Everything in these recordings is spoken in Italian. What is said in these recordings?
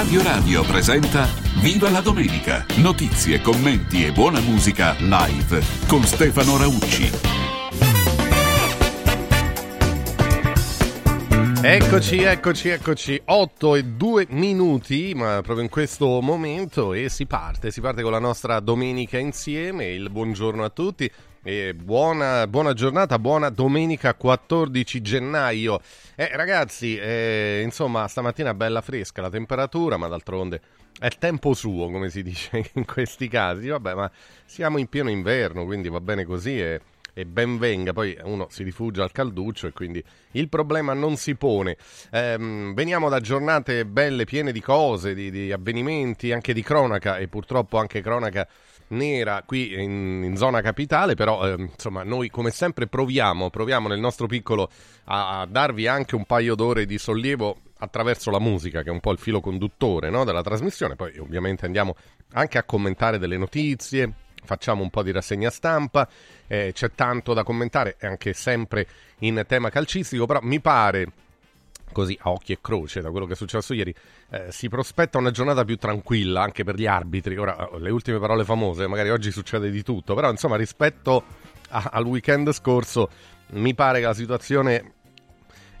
Radio Radio presenta Viva la domenica! Notizie, commenti e buona musica live con Stefano Raucci. Eccoci, eccoci, eccoci, 8 e 2 minuti, ma proprio in questo momento e si parte, si parte con la nostra domenica insieme, il buongiorno a tutti e buona, buona giornata, buona domenica 14 gennaio. Eh, ragazzi, eh, insomma, stamattina bella fresca la temperatura, ma d'altronde è tempo suo, come si dice in questi casi. Vabbè, ma siamo in pieno inverno, quindi va bene così e, e ben venga. Poi uno si rifugia al calduccio e quindi il problema non si pone. Ehm, veniamo da giornate belle, piene di cose, di, di avvenimenti, anche di cronaca e purtroppo anche cronaca nera qui in, in zona capitale, però eh, insomma noi come sempre proviamo, proviamo nel nostro piccolo a, a, darvi anche un paio d'ore di sollievo attraverso la musica che è un po' il filo conduttore no, della trasmissione, poi ovviamente andiamo anche a commentare delle notizie, facciamo un po' di rassegna stampa, eh, c'è tanto da commentare, anche sempre in tema calcistico, però mi pare così a occhi e croce da quello che è successo ieri, eh, si prospetta una giornata più tranquilla anche per gli arbitri. Ora, eh, le ultime parole famose, magari oggi succede di tutto, però insomma rispetto a, al weekend scorso mi pare che la situazione...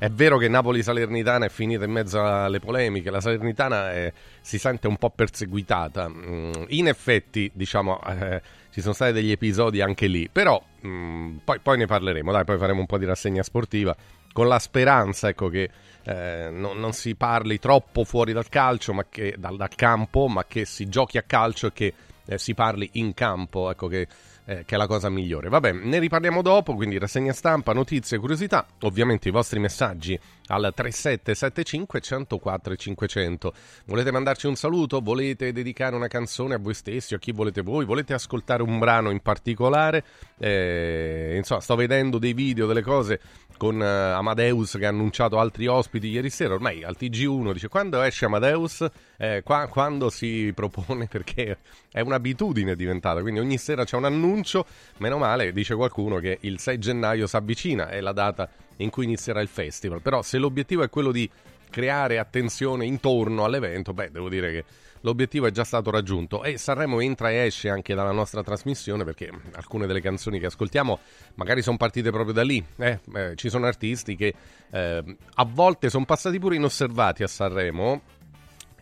È vero che Napoli-Salernitana è finita in mezzo alle polemiche, la Salernitana è, si sente un po' perseguitata. Mm, in effetti, diciamo, eh, ci sono stati degli episodi anche lì, però mm, poi, poi ne parleremo, dai, poi faremo un po' di rassegna sportiva con la speranza ecco, che eh, non, non, si parli troppo fuori dal calcio, ma che, dal, dal, campo, ma che si giochi a calcio e che eh, si parli in campo, ecco che, eh, che, è la cosa migliore. Vabbè, ne riparliamo dopo, quindi rassegna stampa, notizie, curiosità, ovviamente i vostri messaggi al 3775 104 500. Volete mandarci un saluto? Volete dedicare una canzone a voi stessi, a chi volete voi? Volete ascoltare un brano in particolare? Eh, insomma, sto vedendo dei video, delle cose con uh, Amadeus che ha annunciato altri ospiti ieri sera, ormai al TG1 dice quando esce Amadeus, eh, qua, quando si propone, perché è un'abitudine diventata, quindi ogni sera c'è un annuncio, meno male, dice qualcuno che il 6 gennaio si avvicina, è la data in cui inizierà il festival, però se l'obiettivo è quello di creare attenzione intorno all'evento, beh, devo dire che l'obiettivo è già stato raggiunto e Sanremo entra e esce anche dalla nostra trasmissione perché alcune delle canzoni che ascoltiamo magari sono partite proprio da lì. Eh, eh, ci sono artisti che eh, a volte sono passati pure inosservati a Sanremo.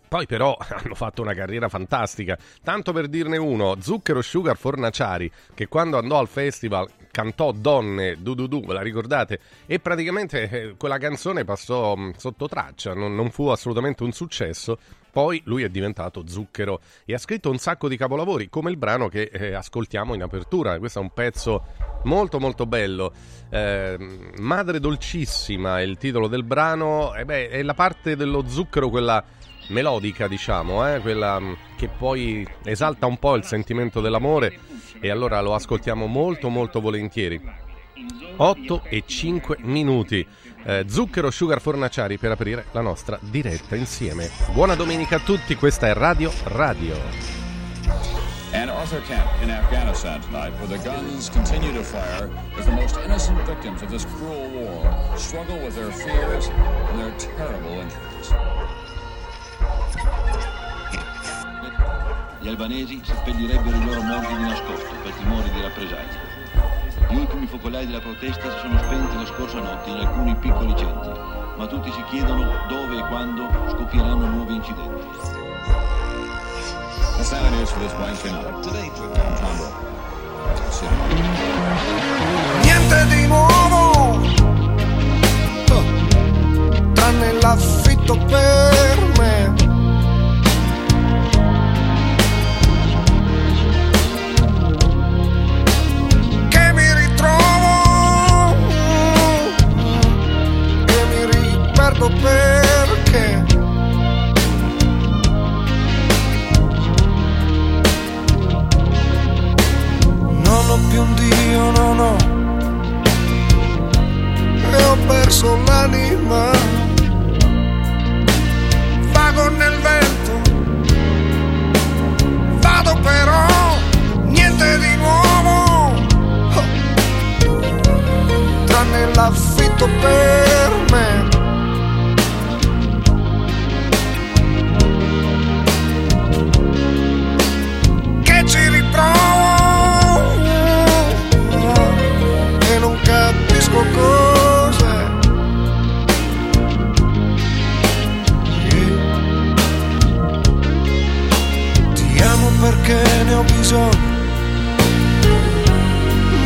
Poi però hanno fatto una carriera fantastica. Tanto per dirne uno, Zucchero Sugar Fornaciari, che quando andò al festival cantò Donne, du du du, ve la ricordate? E praticamente eh, quella canzone passò sotto traccia, non, non fu assolutamente un successo. Poi lui è diventato zucchero e ha scritto un sacco di capolavori, come il brano che eh, ascoltiamo in apertura. Questo è un pezzo molto molto bello. Eh, Madre dolcissima è il titolo del brano. E beh, è la parte dello zucchero, quella melodica, diciamo, eh? quella che poi esalta un po' il sentimento dell'amore. E allora lo ascoltiamo molto molto volentieri. 8 e 5 minuti. Eh, zucchero Sugar Fornaciari per aprire la nostra diretta insieme. Buona domenica a tutti, questa è Radio Radio. And Arthur Camp in Afghanistan tonight, where the guns continue to fire as the most innocent victims of this cruel war struggle with their fears and their terrible injuries. Gli albanesi seppellirebbero i loro morti di nascosto per timore di rappresaglie. Gli ultimi focolai della protesta si sono spenti la scorsa notte in alcuni piccoli centri, ma tutti si chiedono dove e quando scoppieranno nuovi incidenti. That's not news for this Wednesday night. Today, Niente di nuovo, tranne l'affitto per me. Riperdo perché. Non ho più un Dio, no, no. E ho perso l'anima. Vago nel vento. Vado però, niente di nuovo. Oh. Tranne l'affitto per me. capisco cos'è. Yeah. Ti amo perché ne ho bisogno,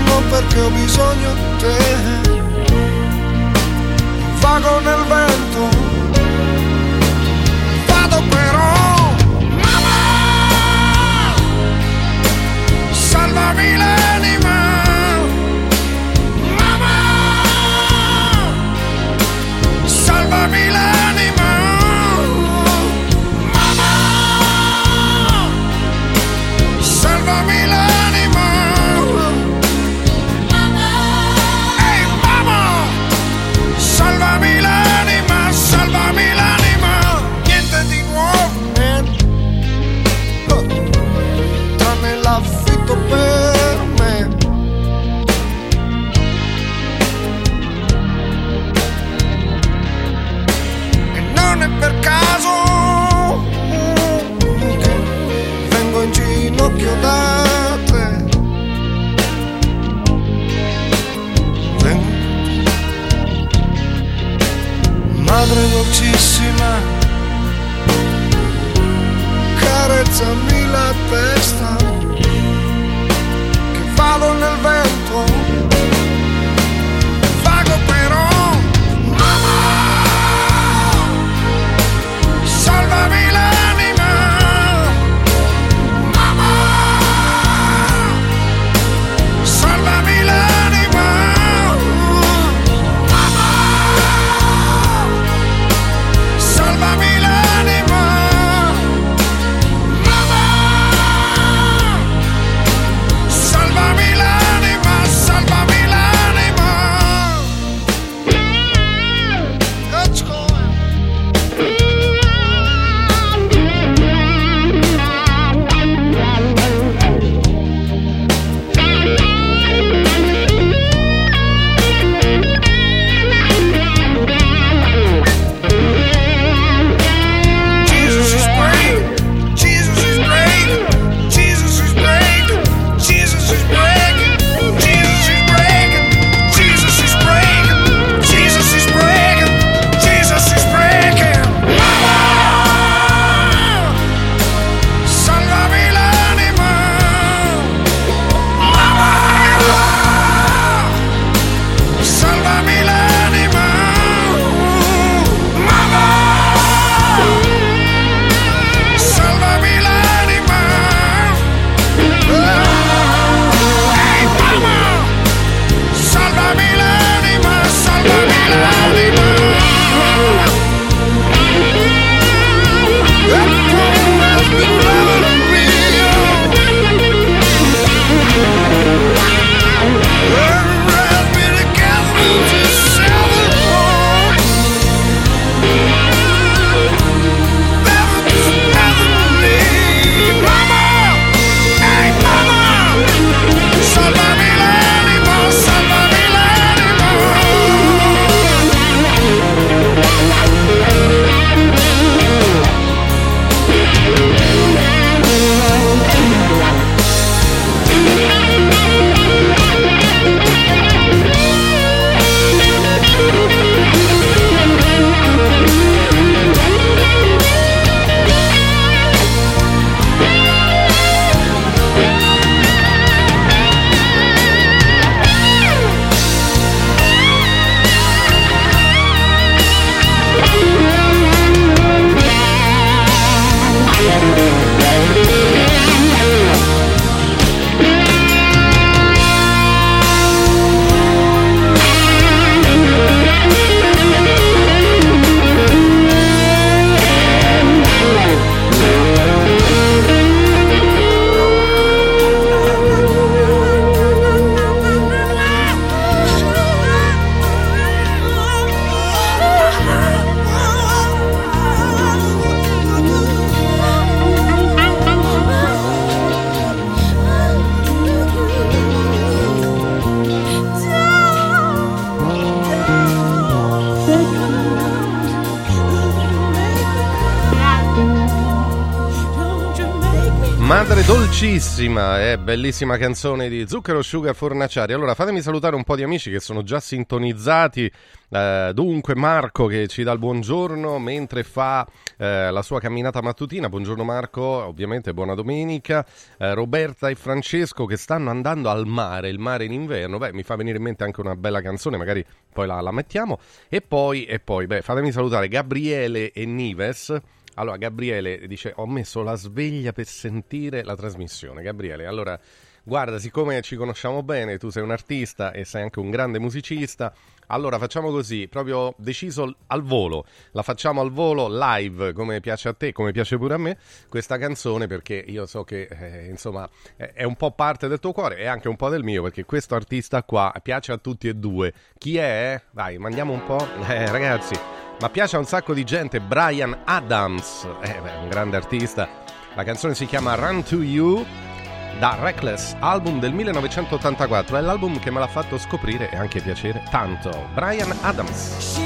non perché ho bisogno di te. Vago nel vento, vado però. Mamma, salvami l'anima. Salvami carezzami la testa, che vado nel vento. Bellissima canzone di Zucchero Sugar Fornaciari. Allora fatemi salutare un po' di amici che sono già sintonizzati. Eh, dunque Marco che ci dà il buongiorno mentre fa eh, la sua camminata mattutina. Buongiorno Marco, ovviamente buona domenica. Eh, Roberta e Francesco che stanno andando al mare, il mare in inverno. Beh, mi fa venire in mente anche una bella canzone, magari poi la, la mettiamo. E poi, e poi, beh, fatemi salutare Gabriele e Nives allora, Gabriele dice: Ho messo la sveglia per sentire la trasmissione. Gabriele, allora, guarda, siccome ci conosciamo bene, tu sei un artista e sei anche un grande musicista. Allora facciamo così, proprio deciso al volo, la facciamo al volo live come piace a te, come piace pure a me, questa canzone perché io so che eh, insomma è un po' parte del tuo cuore e anche un po' del mio perché questo artista qua piace a tutti e due. Chi è? Dai, mandiamo un po'. Eh, ragazzi, ma piace a un sacco di gente. Brian Adams, eh, un grande artista. La canzone si chiama Run to You da Reckless, album del 1984. È l'album che me l'ha fatto scoprire e anche piacere tanto. Brian Adams.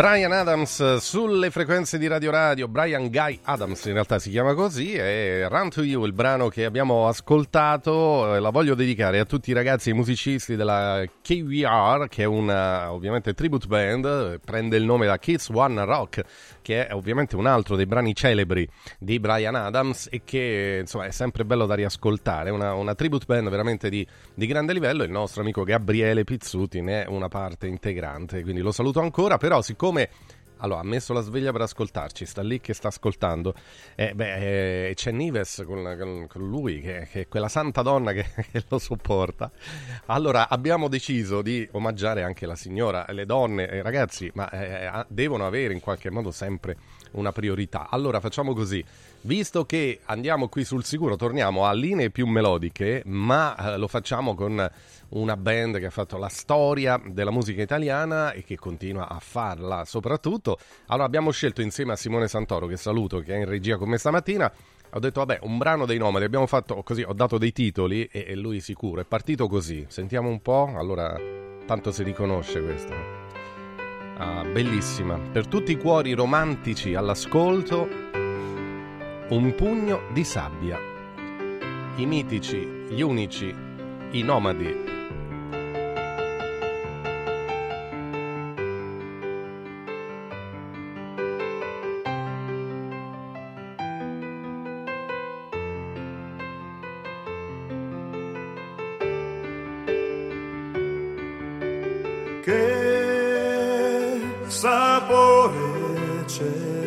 Brian Adams sulle frequenze di Radio Radio, Brian Guy Adams in realtà si chiama così, e Run to You, il brano che abbiamo ascoltato, eh, la voglio dedicare a tutti i ragazzi musicisti della KVR, che è una ovviamente tribute band, prende il nome da Kids One Rock, che è ovviamente un altro dei brani celebri di Brian Adams e che insomma è sempre bello da riascoltare, una, una tribute band veramente di, di grande livello, il nostro amico Gabriele Pizzuti ne è una parte integrante, quindi lo saluto ancora, però siccome come allora, ha messo la sveglia per ascoltarci, sta lì che sta ascoltando. Eh, eh, c'è Nives con, con, lui, che, che, è quella santa donna che, che, lo sopporta. Allora, abbiamo deciso di omaggiare anche la signora, le donne, eh, ragazzi, ma eh, devono avere in qualche modo sempre una priorità. Allora, facciamo così. Visto che andiamo qui sul sicuro, torniamo a linee più melodiche, ma eh, lo facciamo con una band che ha fatto la storia della musica italiana e che continua a farla soprattutto. Allora abbiamo scelto insieme a Simone Santoro, che saluto, che è in regia con me stamattina, ho detto vabbè un brano dei nomadi. Abbiamo fatto così ho dato dei titoli e, lui sicuro. È partito così. Sentiamo un po' allora tanto si riconosce questa. Ah, bellissima. Per tutti i cuori romantici all'ascolto un pugno di sabbia. I mitici, gli unici, i nomadi. Che sapore c'è?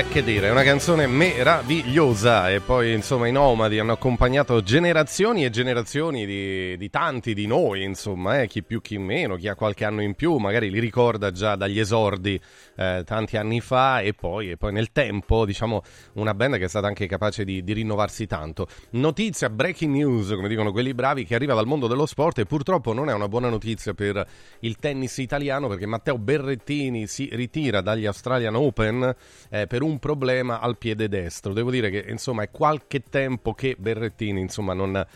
Beh, che dire, è una canzone meravigliosa e poi insomma i Nomadi hanno accompagnato generazioni e generazioni di, di tanti di noi, insomma, eh, chi più chi meno, chi ha qualche anno in più, magari li ricorda già dagli esordi eh, tanti anni fa e poi, e poi, nel tempo, diciamo, una band che è stata anche capace di, di rinnovarsi tanto. Notizia, breaking news, come dicono quelli bravi, che arriva dal mondo dello sport e purtroppo non è una buona notizia per il tennis italiano perché Matteo Berrettini si ritira dagli Australian Open eh, per un problema al piede destro. Devo dire che insomma è qualche tempo che Berrettini insomma non...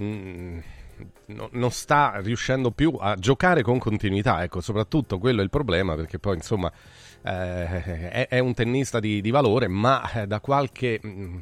Mm, non sta riuscendo più a giocare con continuità, ecco, soprattutto quello è il problema perché poi insomma eh, è, è, un tennista di, di valore, ma eh, da qualche mm,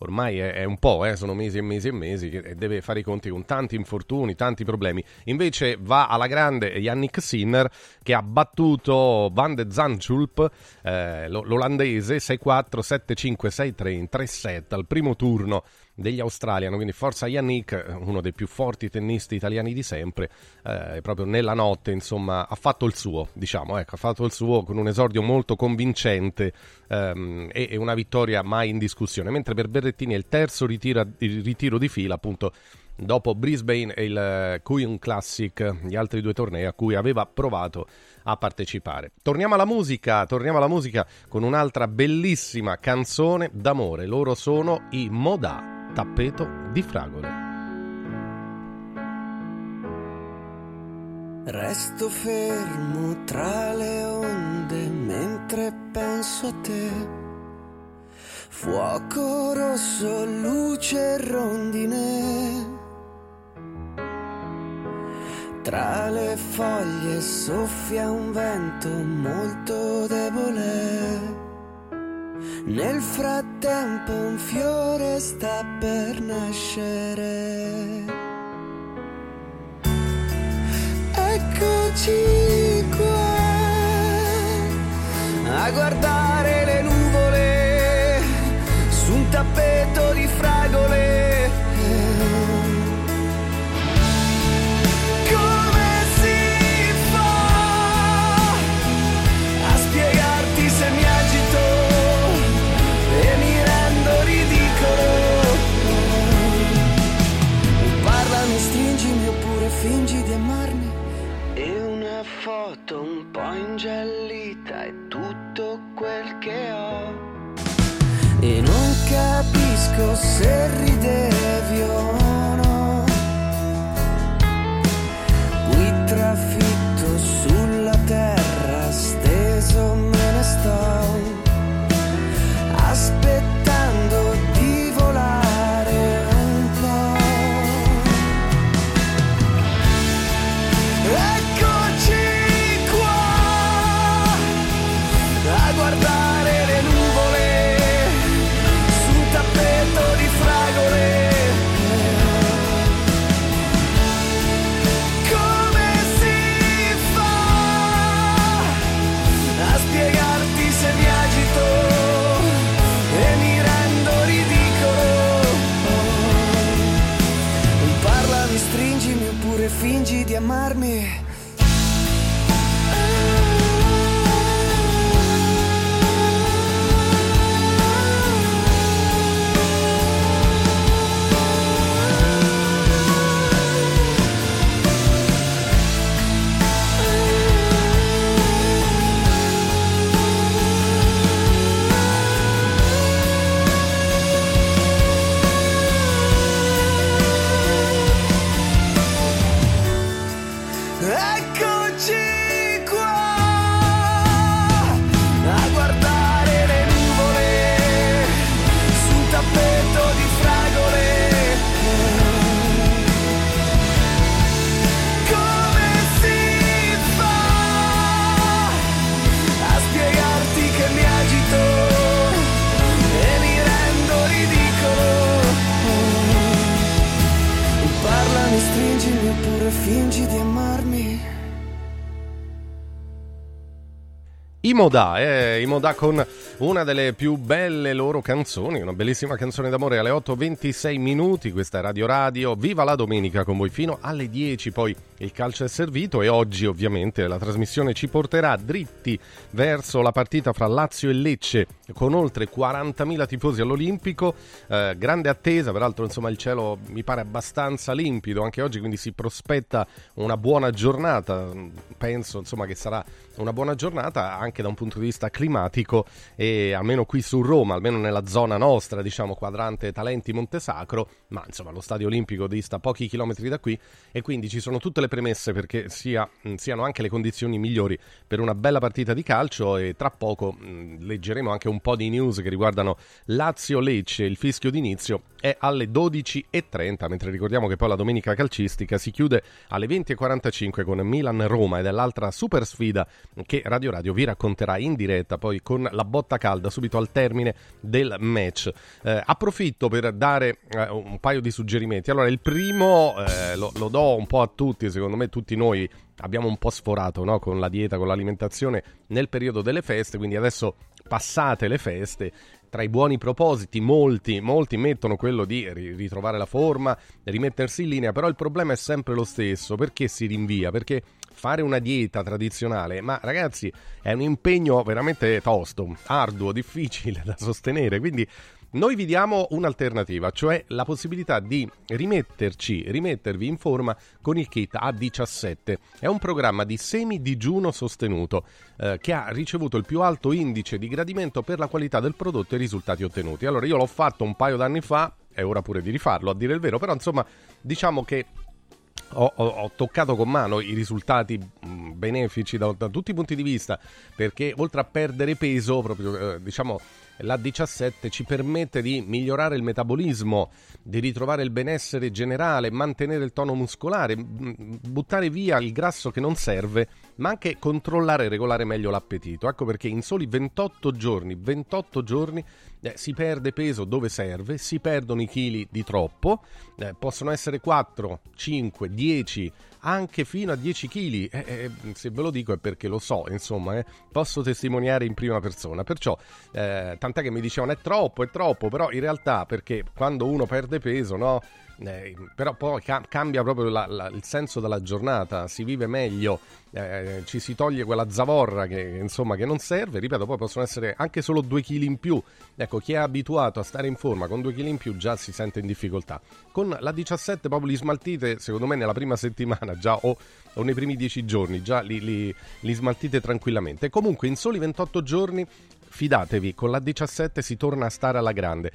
ormai è, è un po', eh, sono mesi e mesi e mesi che deve fare i conti con tanti infortuni, tanti problemi. Invece va alla grande Yannick Sinner che ha battuto Van de Zandschulp, eh, l'olandese 6-4, 7-5, 6-3 in 3-7 al primo turno degli Australian, quindi forza Yannick, uno dei più forti tennisti italiani di sempre, eh, proprio nella notte, insomma, ha fatto il suo, diciamo, ecco, ha fatto il suo con un esordio molto convincente ehm, e, e, una vittoria mai in discussione, mentre per Berrettini è il terzo ritiro, il ritiro di fila, appunto, dopo Brisbane e il Queen Classic, gli altri due tornei a cui aveva provato a partecipare. Torniamo alla musica, torniamo alla musica con un'altra bellissima canzone d'amore. Loro sono i Modà tappeto di fragole. Resto fermo tra le onde mentre penso a te. Fuoco rosso, luce rondine. Tra le foglie soffia un vento molto debole. Nel frattempo un fiore sta per nascere. Eccoci qua a guardare se ridevi i Modà, eh, i Modà con una delle più belle loro canzoni, una bellissima canzone d'amore alle 8.26 minuti, questa è Radio Radio, viva la domenica con voi fino alle 10, poi il calcio è servito e oggi ovviamente la trasmissione ci porterà dritti verso la partita fra Lazio e Lecce con oltre 40.000 tifosi all'Olimpico, eh, grande attesa, peraltro insomma il cielo mi pare abbastanza limpido anche oggi, quindi si prospetta una buona giornata, penso insomma che sarà una buona giornata anche da un punto di vista climatico e almeno qui su Roma, almeno nella zona nostra, diciamo quadrante Talenti Montesacro, ma insomma lo stadio olimpico dista pochi chilometri da qui e quindi ci sono tutte le premesse perché sia, siano anche le condizioni migliori per una bella partita di calcio e tra poco mh, leggeremo anche un po' di news che riguardano Lazio-Lecce, il fischio d'inizio è alle 12.30, mentre ricordiamo che poi la domenica calcistica si chiude alle 20.45 con Milan-Roma ed è l'altra super sfida che Radio Radio vi racconterà in diretta poi con la botta calda subito al termine del match. Eh, approfitto per dare eh, un paio di suggerimenti. Allora, il primo eh, lo, lo, do un po' a tutti, secondo me tutti noi abbiamo un po' sforato no? con la dieta, con l'alimentazione nel periodo delle feste, quindi adesso passate le feste tra i buoni propositi, molti, molti mettono quello di ritrovare la forma, rimettersi in linea, però il problema è sempre lo stesso. Perché si rinvia? Perché fare una dieta tradizionale, ma ragazzi, è un impegno veramente tosto, arduo, difficile da sostenere, quindi noi vi diamo un'alternativa, cioè la possibilità di rimetterci, rimettervi in forma con il kit A17. È un programma di semi-digiuno sostenuto eh, che ha ricevuto il più alto indice di gradimento per la qualità del prodotto e i risultati ottenuti. Allora io l'ho fatto un paio d'anni fa, è ora pure di rifarlo a dire il vero, però insomma diciamo che ho, ho, ho, toccato con mano i risultati mh, benefici da, da, tutti i punti di vista perché oltre a perdere peso proprio eh, diciamo la 17 ci permette di migliorare il metabolismo, di ritrovare il benessere generale, mantenere il tono muscolare, buttare via il grasso che non serve, ma anche controllare e regolare meglio l'appetito. Ecco perché in soli 28 giorni, 28 giorni eh, si perde peso dove serve, si perdono i chili di troppo, eh, possono essere 4, 5, 10 anche fino a 10 kg. Eh, eh, se ve lo dico è perché lo so, insomma, eh, posso testimoniare in prima persona. Perciò, eh, tant'è che mi dicevano è troppo, è troppo, però in realtà perché quando uno perde peso, no? Eh, però poi ca- cambia proprio la, la, il senso della giornata, si vive meglio, eh, ci si toglie quella zavorra che, insomma, che non serve, ripeto, poi possono essere anche solo due chili in più. Ecco, chi è abituato a stare in forma con due chili in più già si sente in difficoltà. Con la 17 proprio li smaltite, secondo me, nella prima settimana già o, o nei primi 10 giorni, già li, li, li smaltite tranquillamente. Comunque, in soli 28 giorni fidatevi, con la 17 si torna a stare alla grande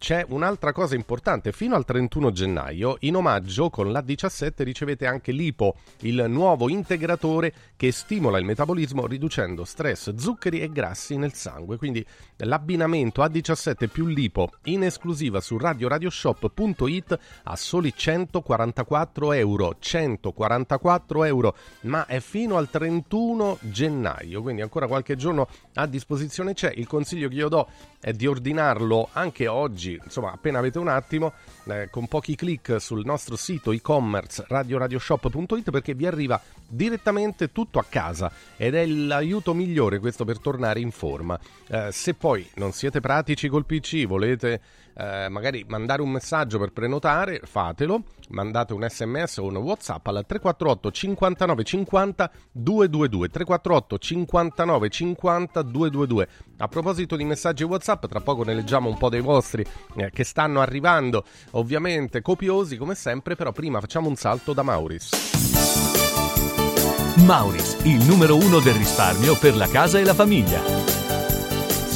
c'è un'altra cosa importante, fino al 31 gennaio, in omaggio con l'A17 ricevete anche l'IPO, il nuovo integratore che stimola il metabolismo riducendo stress, zuccheri e grassi nel sangue. Quindi l'abbinamento A17 più l'IPO in esclusiva su radioradioshop.it a soli 144 euro. 144 euro, ma è fino al 31 gennaio, quindi ancora qualche giorno a disposizione c'è. Il consiglio che io do è di ordinarlo anche oggi oggi, insomma, appena avete un attimo, eh, con pochi clic sul nostro sito e-commerce radioradioshop.it perché vi arriva direttamente tutto a casa ed è l'aiuto migliore questo per tornare in forma. Eh, se poi non siete pratici col PC, volete eh, magari mandare un messaggio per prenotare, fatelo, mandate un sms o un whatsapp al 348 59 50 222 348 59 50 222 a proposito di messaggi whatsapp tra poco ne leggiamo un po' dei vostri eh, che stanno arrivando. Ovviamente copiosi come sempre però prima facciamo un salto da Mauris. Mauris, il numero uno del risparmio per la casa e la famiglia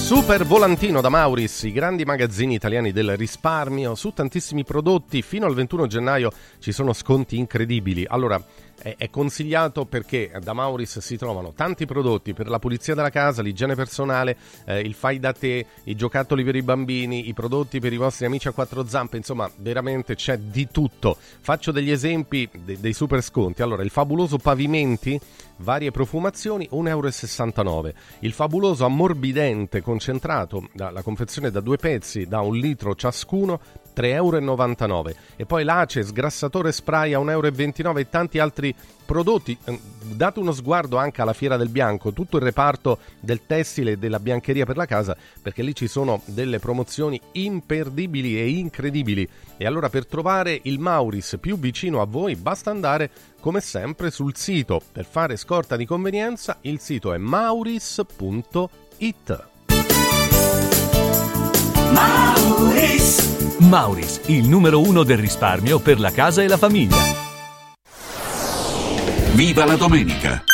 Super volantino da Mauris, i grandi magazzini italiani del risparmio su tantissimi prodotti. Fino al 21 gennaio ci sono sconti incredibili. Allora, è, consigliato perché da Mauris si trovano tanti prodotti per la pulizia della casa, l'igiene personale, eh, il fai da te, i giocattoli per i bambini, i prodotti per i vostri amici a quattro zampe, insomma veramente c'è di tutto. Faccio degli esempi de- dei super sconti. Allora, il fabuloso pavimenti, varie profumazioni, 1,69 euro. Il fabuloso ammorbidente concentrato, la confezione da due pezzi, da un litro ciascuno, 3,99 euro. E poi l'Ace, sgrassatore spray a 1,29 euro e tanti altri prodotti. Eh, date uno sguardo anche alla Fiera del Bianco, tutto il reparto del tessile e della biancheria per la casa, perché lì ci sono delle promozioni imperdibili e incredibili. E allora per trovare il Mauris più vicino a voi basta andare come sempre sul sito. Per fare scorta di convenienza il sito è mauris.it. Mauris. Mauris, il numero uno del risparmio per la casa e la famiglia. Viva la domenica!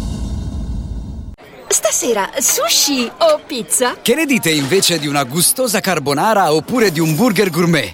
Stasera sushi o pizza? Che ne dite invece di una gustosa carbonara oppure di un burger gourmet?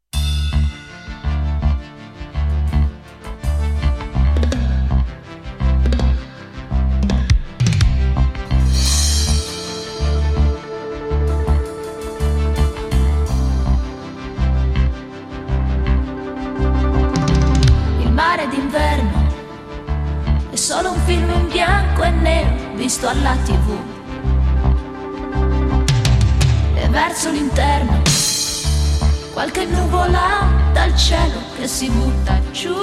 Visto alla tv. E verso l'interno qualche nuvola dal cielo che si butta giù.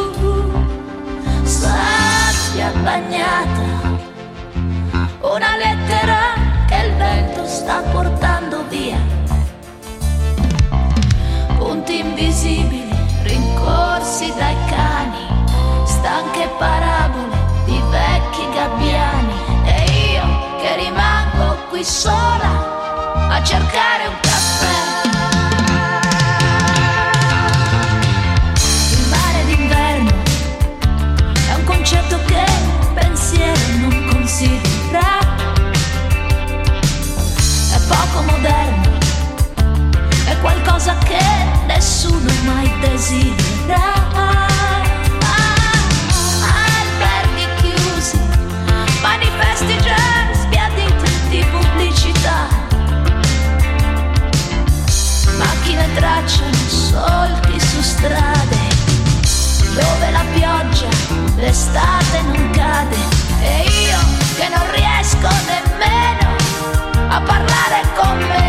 Sabbia bagnata, una lettera che il vento sta portando via. Punti invisibili rincorsi dai cani, stanche parabole di vecchi gabbiani. Qui sola a cercare un caffè. Il mare d'inverno è un concetto che pensiero non considera. È poco moderno, è qualcosa che nessuno mai desidera. Strade dove la pioggia l'estate non cade. E io che non riesco nemmeno a parlare con me.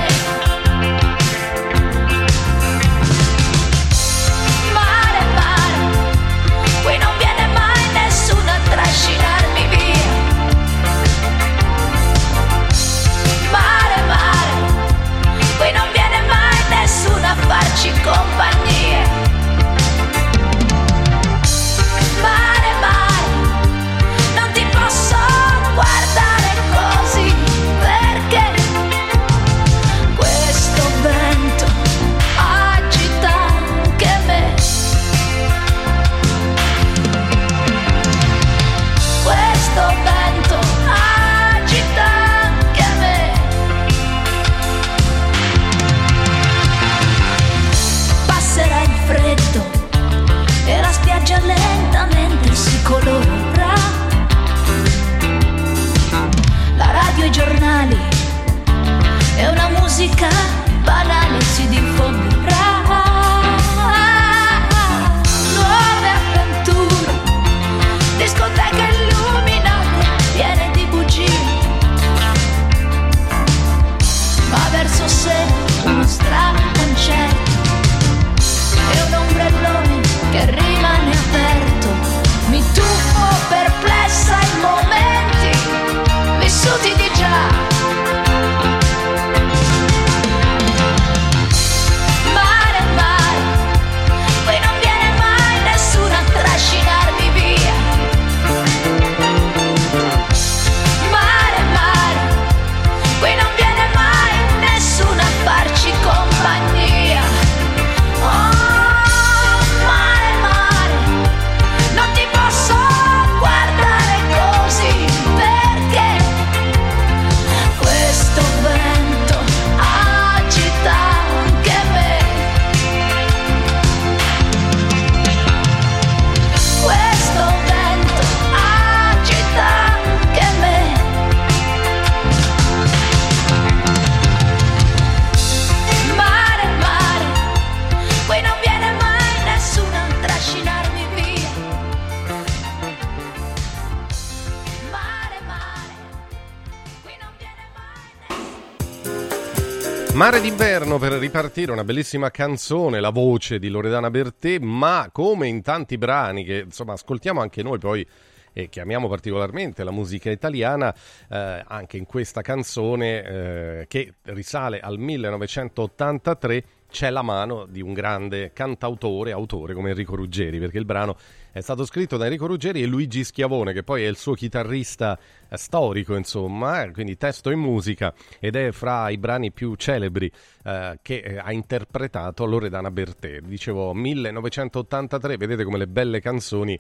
Mare d'inverno per ripartire, una bellissima canzone, la voce di Loredana Bertè, ma come in tanti brani che insomma ascoltiamo anche noi poi e che amiamo particolarmente la musica italiana, eh, anche in questa canzone eh, che risale al 1983 c'è la mano di un grande cantautore, autore come Enrico Ruggeri, perché il brano è stato scritto da Enrico Ruggeri e Luigi Schiavone, che poi è il suo chitarrista eh, storico, insomma, eh, quindi testo e musica, ed è fra i brani più celebri eh, che eh, ha interpretato Loredana Bertè. Dicevo 1983, vedete come le belle canzoni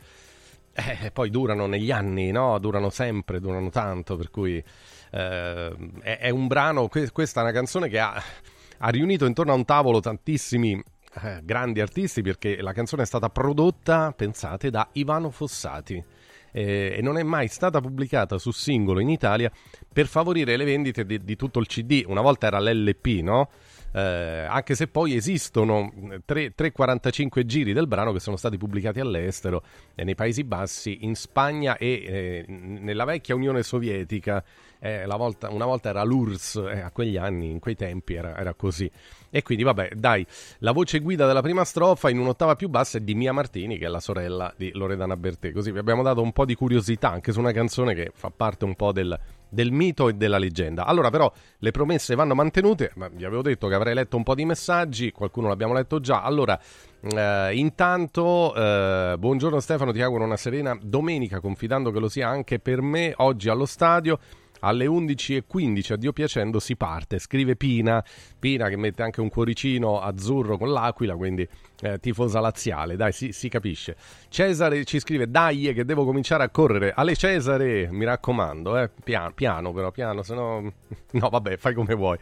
eh, poi durano negli anni, no? Durano sempre, durano tanto, per cui eh, è, è, un brano, que- questa è una canzone che ha ha riunito intorno a un tavolo tantissimi eh, grandi artisti perché la canzone è stata prodotta, pensate, da Ivano Fossati. Eh, e non è mai stata pubblicata su singolo in Italia per favorire le vendite di, di tutto il CD. Una volta era l'LP, no? Eh, anche se poi esistono 3, 345 giri del brano che sono stati pubblicati all'estero, eh, nei Paesi Bassi, in Spagna e eh, nella vecchia Unione Sovietica eh, volta, una volta era l'URSS, eh, a quegli anni, in quei tempi era, era, così. E quindi vabbè, dai, la voce guida della prima strofa in un'ottava più bassa è di Mia Martini, che è la sorella di Loredana Bertè. Così vi abbiamo dato un po' di curiosità anche su una canzone che fa parte un po' del, del mito e della leggenda. Allora, però, le promesse vanno mantenute. Ma vi avevo detto che avrei letto un po' di messaggi, qualcuno l'abbiamo letto già. Allora, eh, intanto, eh, buongiorno Stefano, ti auguro una serena domenica, confidando che lo sia anche per me oggi allo stadio alle 11.15 a Dio piacendo si parte, scrive Pina, Pina che mette anche un cuoricino azzurro con l'aquila, quindi eh, tifosa laziale, dai si, si, capisce. Cesare ci scrive dai che devo cominciare a correre, alle Cesare mi raccomando, eh, piano, piano però, piano, se no... no vabbè fai come vuoi.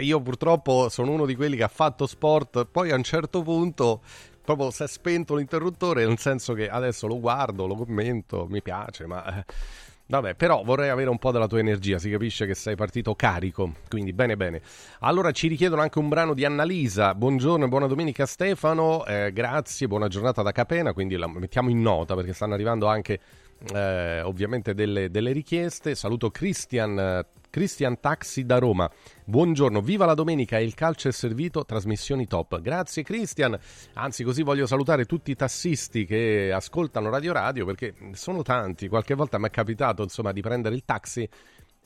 Io purtroppo sono uno di quelli che ha fatto sport, poi a un certo punto proprio si è spento l'interruttore, nel senso che adesso lo guardo, lo commento, mi piace, ma... Vabbè, però vorrei avere un po' della tua energia, si capisce che sei partito carico, quindi bene bene. Allora ci richiedono anche un brano di Annalisa. Buongiorno e buona domenica Stefano, eh, grazie, buona giornata da Capena, quindi la mettiamo in nota perché stanno arrivando anche eh, ovviamente delle, delle, richieste. Saluto Christian, Christian Taxi da Roma. Buongiorno, viva la domenica e il calcio è servito, trasmissioni top. Grazie Christian. Anzi, così voglio salutare tutti i tassisti che ascoltano Radio Radio perché sono tanti. Qualche volta mi è capitato, insomma, di prendere il taxi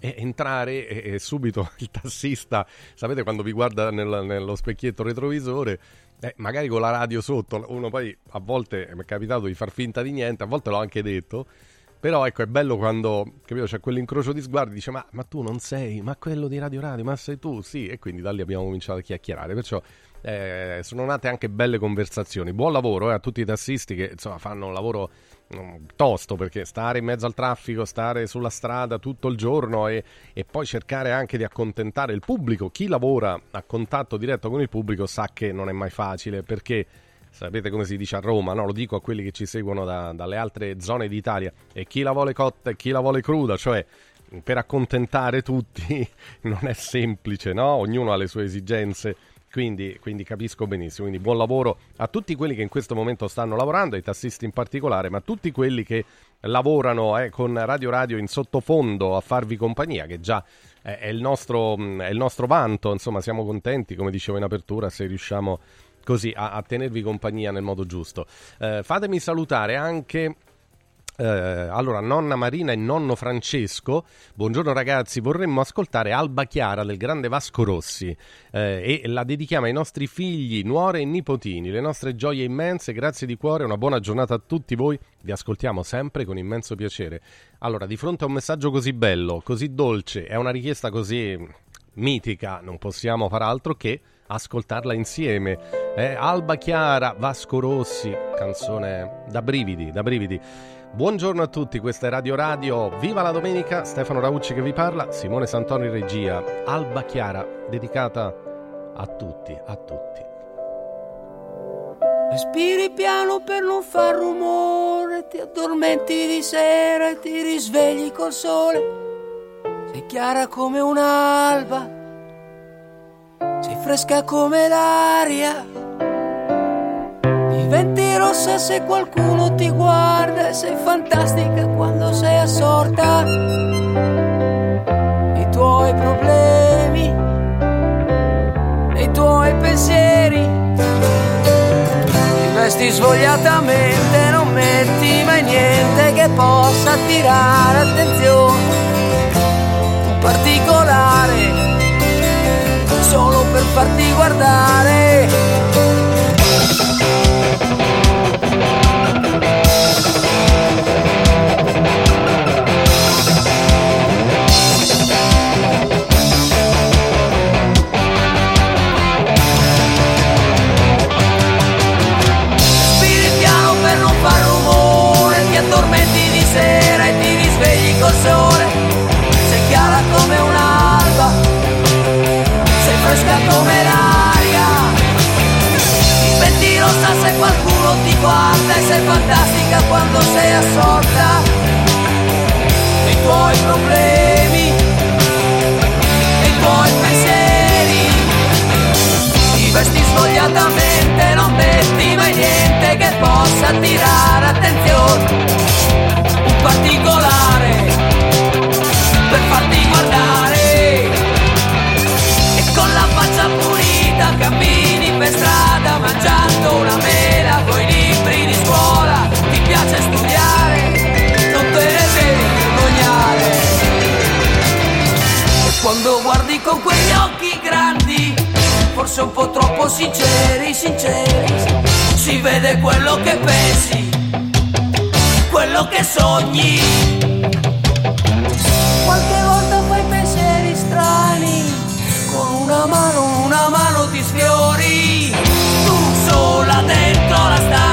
entrare e, e, subito il tassista, sapete quando vi guarda nel, nello specchietto retrovisore, eh, magari con la radio sotto, uno poi a volte mi è capitato di far finta di niente, a volte l'ho anche detto, però ecco è bello quando capito, c'è quell'incrocio di sguardi, dice ma, ma, tu non sei, ma quello di Radio Radio, ma sei tu, sì, e quindi da lì abbiamo cominciato a chiacchierare, perciò eh, sono nate anche belle conversazioni. Buon lavoro eh, a tutti i tassisti che insomma fanno un lavoro tosto perché stare in mezzo al traffico, stare sulla strada tutto il giorno e, e, poi cercare anche di accontentare il pubblico. Chi lavora a contatto diretto con il pubblico sa che non è mai facile perché sapete come si dice a Roma, no? lo dico a quelli che ci seguono da, dalle altre zone d'Italia, e chi la vuole cotta e chi la vuole cruda, cioè per accontentare tutti non è semplice, no? ognuno ha le sue esigenze quindi, quindi, capisco benissimo. Quindi buon lavoro a tutti quelli che in questo momento stanno lavorando, ai tassisti in particolare, ma a tutti quelli che lavorano eh, con Radio Radio in sottofondo a farvi compagnia, che già eh, è, il nostro, è, il nostro, vanto. Insomma, siamo contenti, come dicevo in apertura, se riusciamo così a, a tenervi compagnia nel modo giusto. Eh, fatemi salutare anche eh, allora, nonna Marina e nonno Francesco, buongiorno ragazzi, vorremmo ascoltare Alba Chiara del grande Vasco Rossi eh, e la dedichiamo ai nostri figli, nuore e nipotini, le nostre gioie immense, grazie di cuore, una buona giornata a tutti voi, vi ascoltiamo sempre con immenso piacere. Allora, di fronte a un messaggio così bello, così dolce, è una richiesta così mitica, non possiamo far altro che ascoltarla insieme. Eh, Alba Chiara, Vasco Rossi, canzone da brividi, da brividi. Buongiorno a tutti, questa è Radio Radio. Viva la domenica, Stefano Raucci che vi parla, Simone Santoni regia, Alba Chiara, dedicata a tutti, a tutti. Respiri piano per non far rumore, ti addormenti di sera e ti risvegli col sole. Sei chiara come un'alba, sei fresca come l'aria rossa se qualcuno ti guarda sei fantastica quando sei assorta. I tuoi problemi, i tuoi pensieri. Ti vesti svogliatamente, non metti mai niente che possa attirare attenzione. Un particolare, solo per farti guardare soltar. Forse un po' troppo sinceri, sinceri, si vede quello che pensi, quello che sogni. Qualche volta fai pensieri strani, con una mano, una mano ti sfiori, tu sola dentro la stanza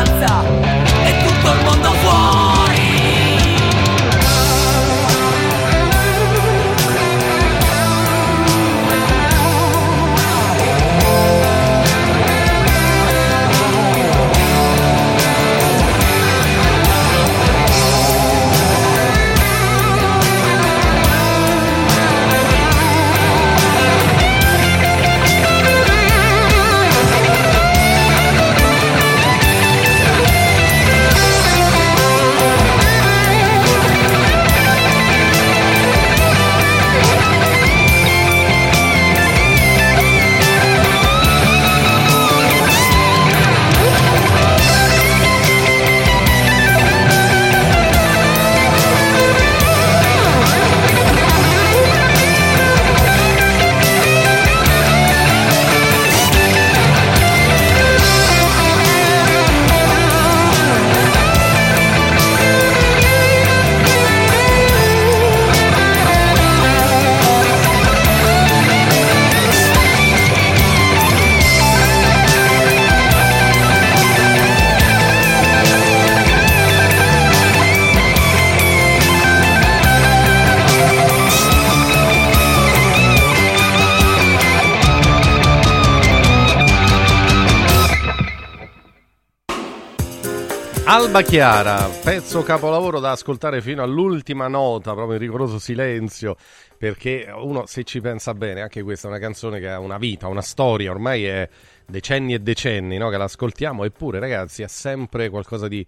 Alba Chiara, pezzo capolavoro da ascoltare fino all'ultima nota, proprio in rigoroso silenzio, perché uno se ci pensa bene, anche questa è una canzone che ha una vita, una storia, ormai è decenni e decenni no, che l'ascoltiamo, eppure ragazzi è sempre qualcosa di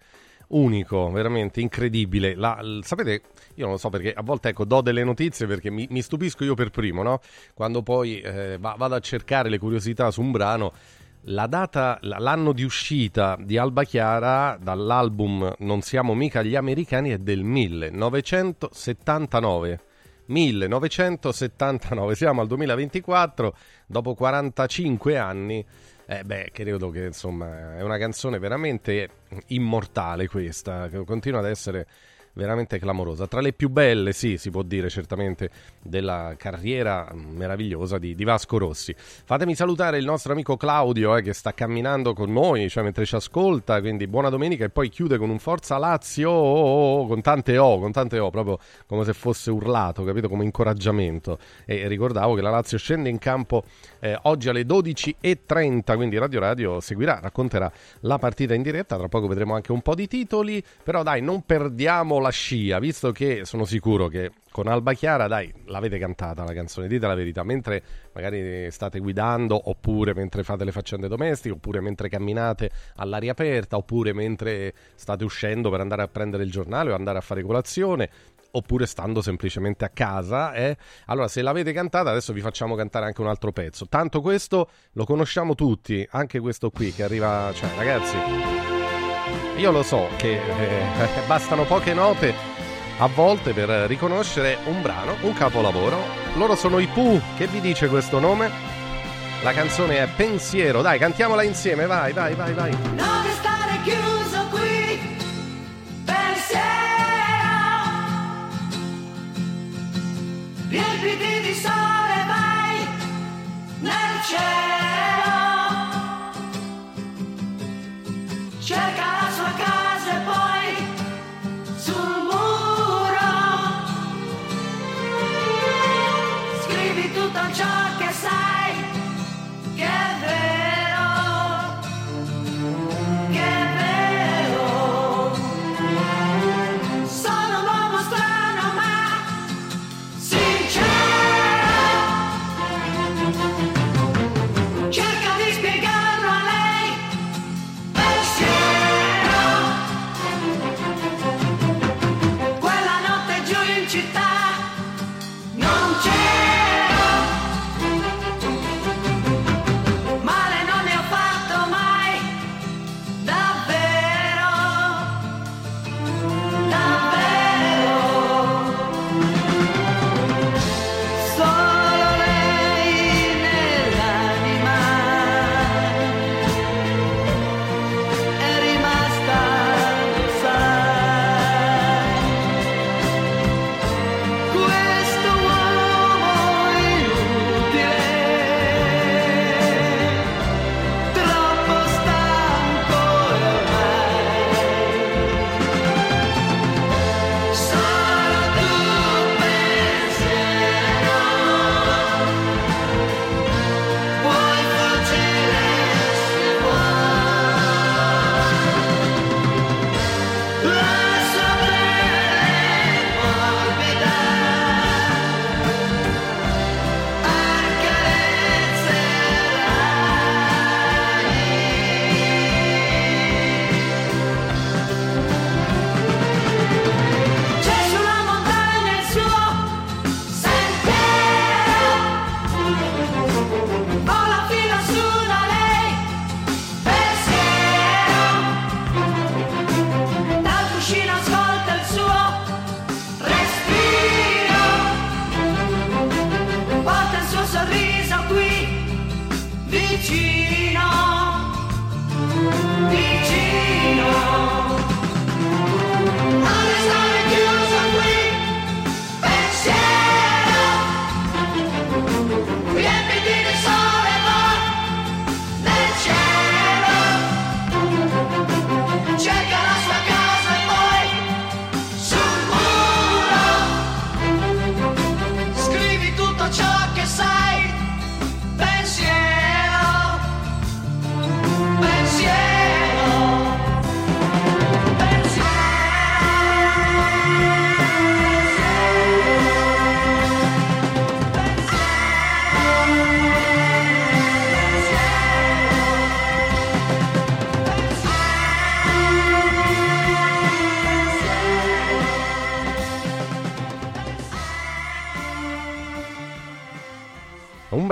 unico, veramente incredibile. La, sapete, io non lo so perché a volte ecco, do delle notizie perché mi, mi stupisco io per primo, no? Quando poi eh, va- vado a cercare le curiosità su un brano la data, l'anno di uscita di Alba Chiara dall'album Non siamo mica gli americani è del 1979. 1979, siamo al 2024, dopo 45 anni. Eh beh, credo che insomma è una canzone veramente immortale questa, che continua ad essere veramente clamorosa. Tra le più belle, sì, si può dire certamente, della carriera meravigliosa di, di Vasco Rossi. Fatemi salutare il nostro amico Claudio eh, che sta camminando con noi, cioè mentre ci ascolta, quindi buona domenica e poi chiude con un Forza Lazio oh, oh, oh, con tante O, con tante O, proprio come se fosse urlato, capito? Come incoraggiamento. E ricordavo che la Lazio scende in campo eh, oggi alle 12.30, quindi Radio Radio seguirà, racconterà la partita in diretta, tra poco vedremo anche un po' di titoli, però dai, non perdiamo la la scia, visto che sono sicuro che con Alba Chiara, dai, l'avete cantata la canzone, dite la verità, mentre magari state guidando, oppure mentre fate le faccende domestiche, oppure mentre camminate all'aria aperta, oppure mentre state uscendo per andare a prendere il giornale o andare a fare colazione, oppure stando semplicemente a casa. Eh? Allora, se l'avete cantata, adesso vi facciamo cantare anche un altro pezzo. Tanto questo lo conosciamo tutti, anche questo qui che arriva, cioè, ragazzi. Io lo so che eh, bastano poche note a volte per riconoscere un brano, un capolavoro. Loro sono i Pooh, che vi dice questo nome? La canzone è Pensiero, dai, cantiamola insieme, vai, vai, vai, vai. Non restare chiuso qui, pensiero. Riempiti di sole, vai nel cielo. sunshine.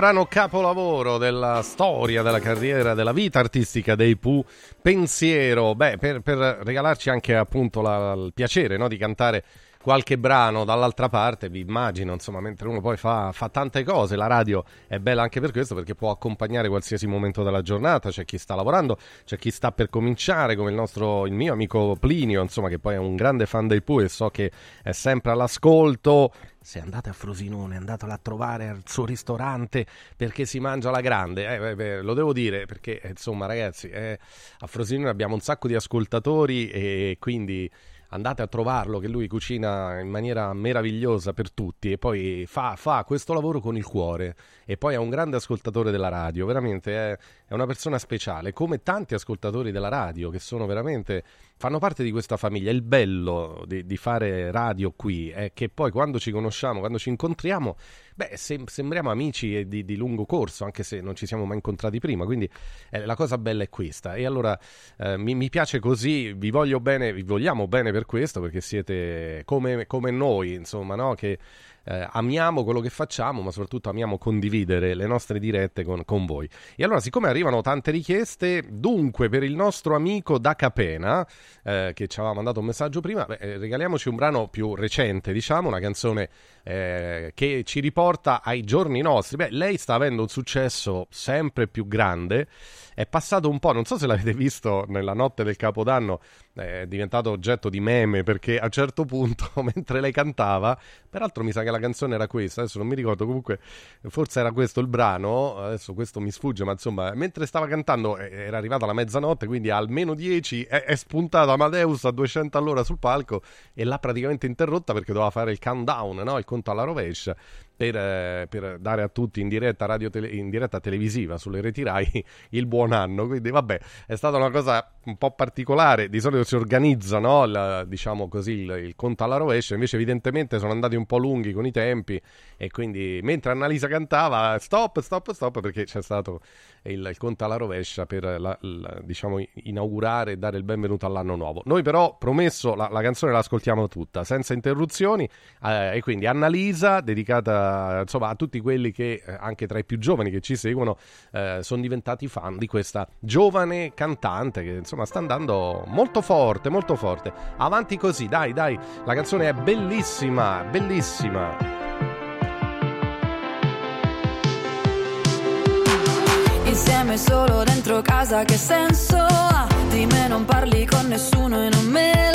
Brano capolavoro della storia, della carriera, della vita artistica dei Pooh, Pensiero, beh, per, per regalarci anche appunto la- il piacere no, di cantare qualche brano dall'altra parte, vi immagino, insomma, mentre uno poi fa, fa tante cose, la radio è bella anche per questo, perché può accompagnare qualsiasi momento della giornata, c'è chi sta lavorando, c'è chi sta per cominciare, come il nostro, il mio amico Plinio, insomma, che poi è un grande fan dei Pooh e so che è sempre all'ascolto, se andate a Frosinone, andatelo a trovare al suo ristorante perché si mangia alla grande. Eh, beh, beh, lo devo dire perché, insomma, ragazzi, eh, a Frosinone abbiamo un sacco di ascoltatori e quindi andate a trovarlo che lui cucina in maniera meravigliosa per tutti e poi fa, fa questo lavoro con il cuore e poi è un grande ascoltatore della radio, veramente è, è una persona speciale, come tanti ascoltatori della radio che sono veramente fanno parte di questa famiglia. Il bello di, di fare radio qui è che poi quando ci conosciamo, quando ci incontriamo, beh, sem- sembriamo amici di, di lungo corso, anche se non ci siamo mai incontrati prima. Quindi eh, la cosa bella è questa. E allora eh, mi, mi piace così, vi voglio bene, vi vogliamo bene per questo, perché siete come, come noi, insomma, no? Che eh, amiamo quello che facciamo, ma soprattutto amiamo condividere le nostre dirette con, con voi. E allora, siccome arrivano tante richieste, dunque per il nostro amico da Capena, eh, che ci aveva mandato un messaggio prima, beh, eh, regaliamoci un brano più recente, diciamo, una canzone eh, che ci riporta ai giorni nostri. Beh, lei sta avendo un successo sempre più grande. È passato un po', non so se l'avete visto nella notte del Capodanno, è diventato oggetto di meme perché a un certo punto, mentre lei cantava, peraltro mi sa che la canzone era questa, adesso non mi ricordo, comunque forse era questo il brano, adesso questo mi sfugge, ma insomma, mentre stava cantando eh, era arrivata la mezzanotte, quindi almeno 10 è, è spuntato Amadeus a 200 all'ora sul palco e l'ha praticamente interrotta perché doveva fare il countdown, no? il conto alla rovescia. Per, per dare a tutti in diretta, radio tele- in diretta televisiva sulle reti Rai il buon anno. Quindi, vabbè, è stata una cosa un po' particolare. Di solito si organizza, no? il, diciamo così, il, il conto alla rovescia. Invece, evidentemente, sono andati un po' lunghi con i tempi. E quindi, mentre Annalisa cantava, stop, stop, stop, perché c'è stato il, il conto alla rovescia per la- la- diciamo, inaugurare e dare il benvenuto all'anno nuovo. Noi, però, promesso, la, la canzone la ascoltiamo tutta senza interruzioni. eh, e quindi, Annalisa, dedicata insomma a tutti quelli che eh, anche tra i più giovani che ci seguono eh, sono diventati fan di questa giovane cantante che insomma sta andando molto forte, molto forte. Avanti così, dai, dai, la canzone è bellissima, bellissima. Insieme solo dentro casa che senso ha? Di me non parli con nessuno e non me lo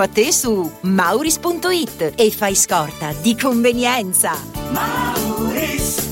a te su mauris.it e fai scorta di convenienza. Mauris.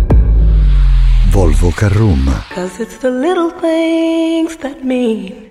Volvo Carrum. Cause it's the little things that mean.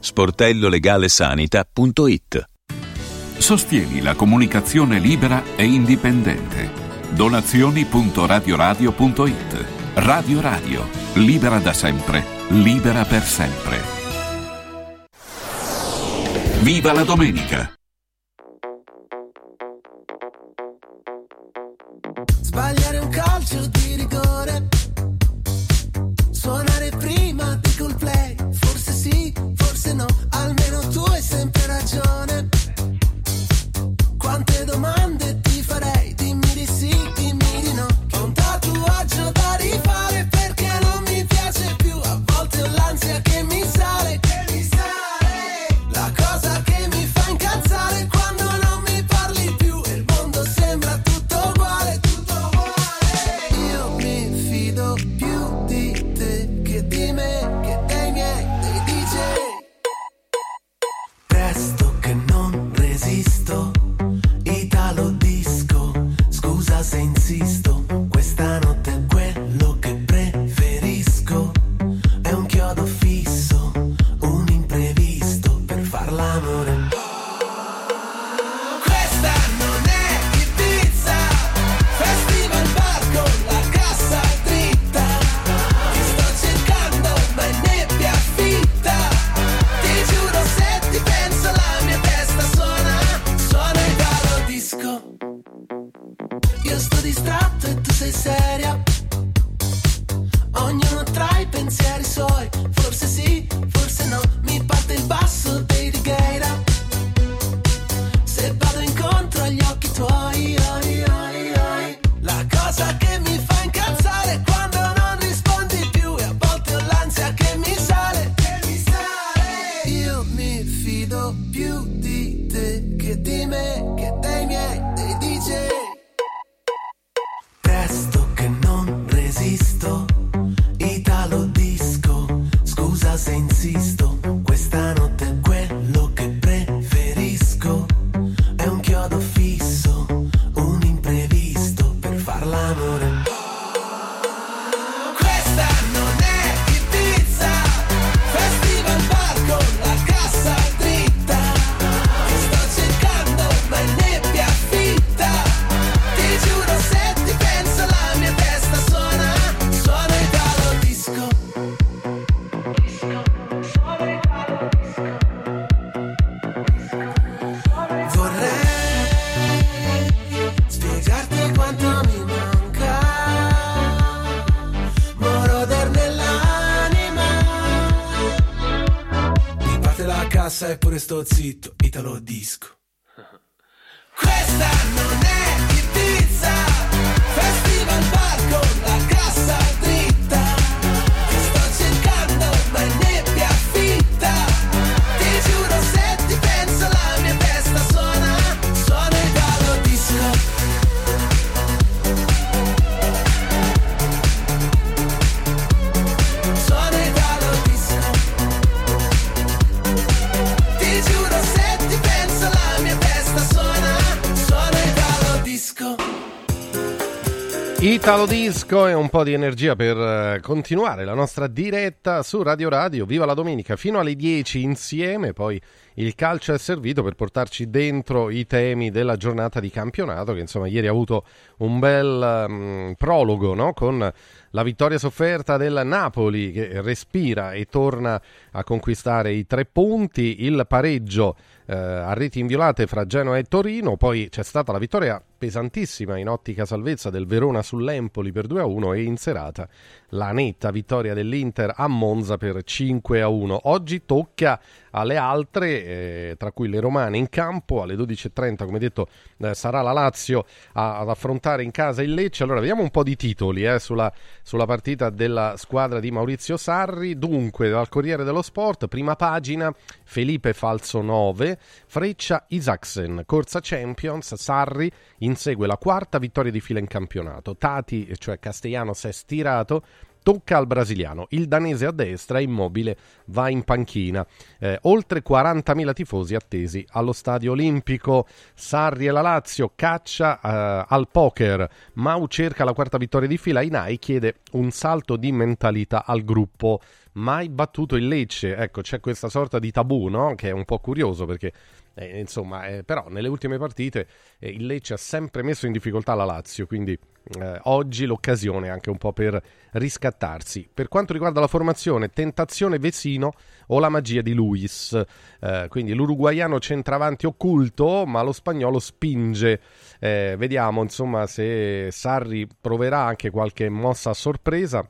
sportellolegalesanita.it Sostieni la comunicazione libera e indipendente. Donazioni.radioradio.it Radio Radio, libera da sempre, libera per sempre. Viva la domenica! Italo Disco e un po' di energia per eh, continuare la nostra diretta su Radio Radio. Viva la domenica fino alle 10 insieme, poi il calcio è servito per portarci dentro i temi della giornata di campionato che insomma ieri ha avuto un bel mm, prologo no? con la vittoria sofferta del Napoli che respira e torna a conquistare i tre punti, il pareggio eh, a reti inviolate fra Genoa e Torino, poi c'è stata la vittoria pesantissima in ottica salvezza del Verona sull'Empoli per 2-1 e in serata la netta vittoria dell'Inter a Monza per 5-1. Oggi tocca alle altre, eh, tra cui le romane in campo alle 12.30, come detto eh, sarà la Lazio a- ad affrontare in casa il Lecce. Allora vediamo un po' di titoli eh, sulla, sulla partita della squadra di Maurizio Sarri. Dunque, dal Corriere dello Sport, prima pagina, Felipe Falso 9, Freccia Isaacsen, corsa Champions, Sarri insegue la quarta vittoria di fila in campionato. Tati, cioè Castellano, si è stirato tocca al brasiliano. Il danese a destra, immobile, va in panchina. Eh, oltre 40.000 tifosi attesi allo stadio olimpico. Sarri e la Lazio caccia eh, al poker. Mau cerca la quarta vittoria di fila. Inai chiede un salto di mentalità al gruppo. Mai battuto il Lecce. Ecco, c'è questa sorta di tabù, no? Che è un po' curioso perché eh, insomma, eh, però nelle ultime partite eh, il Lecce ha sempre messo in difficoltà la Lazio, quindi eh, oggi l'occasione anche un po' per riscattarsi. Per quanto riguarda la formazione, tentazione Vesino o la magia di Luis, Eh, quindi l'uruguaiano centravanti occulto, ma lo spagnolo spinge. Eh, vediamo insomma se Sarri proverà anche qualche mossa a sorpresa.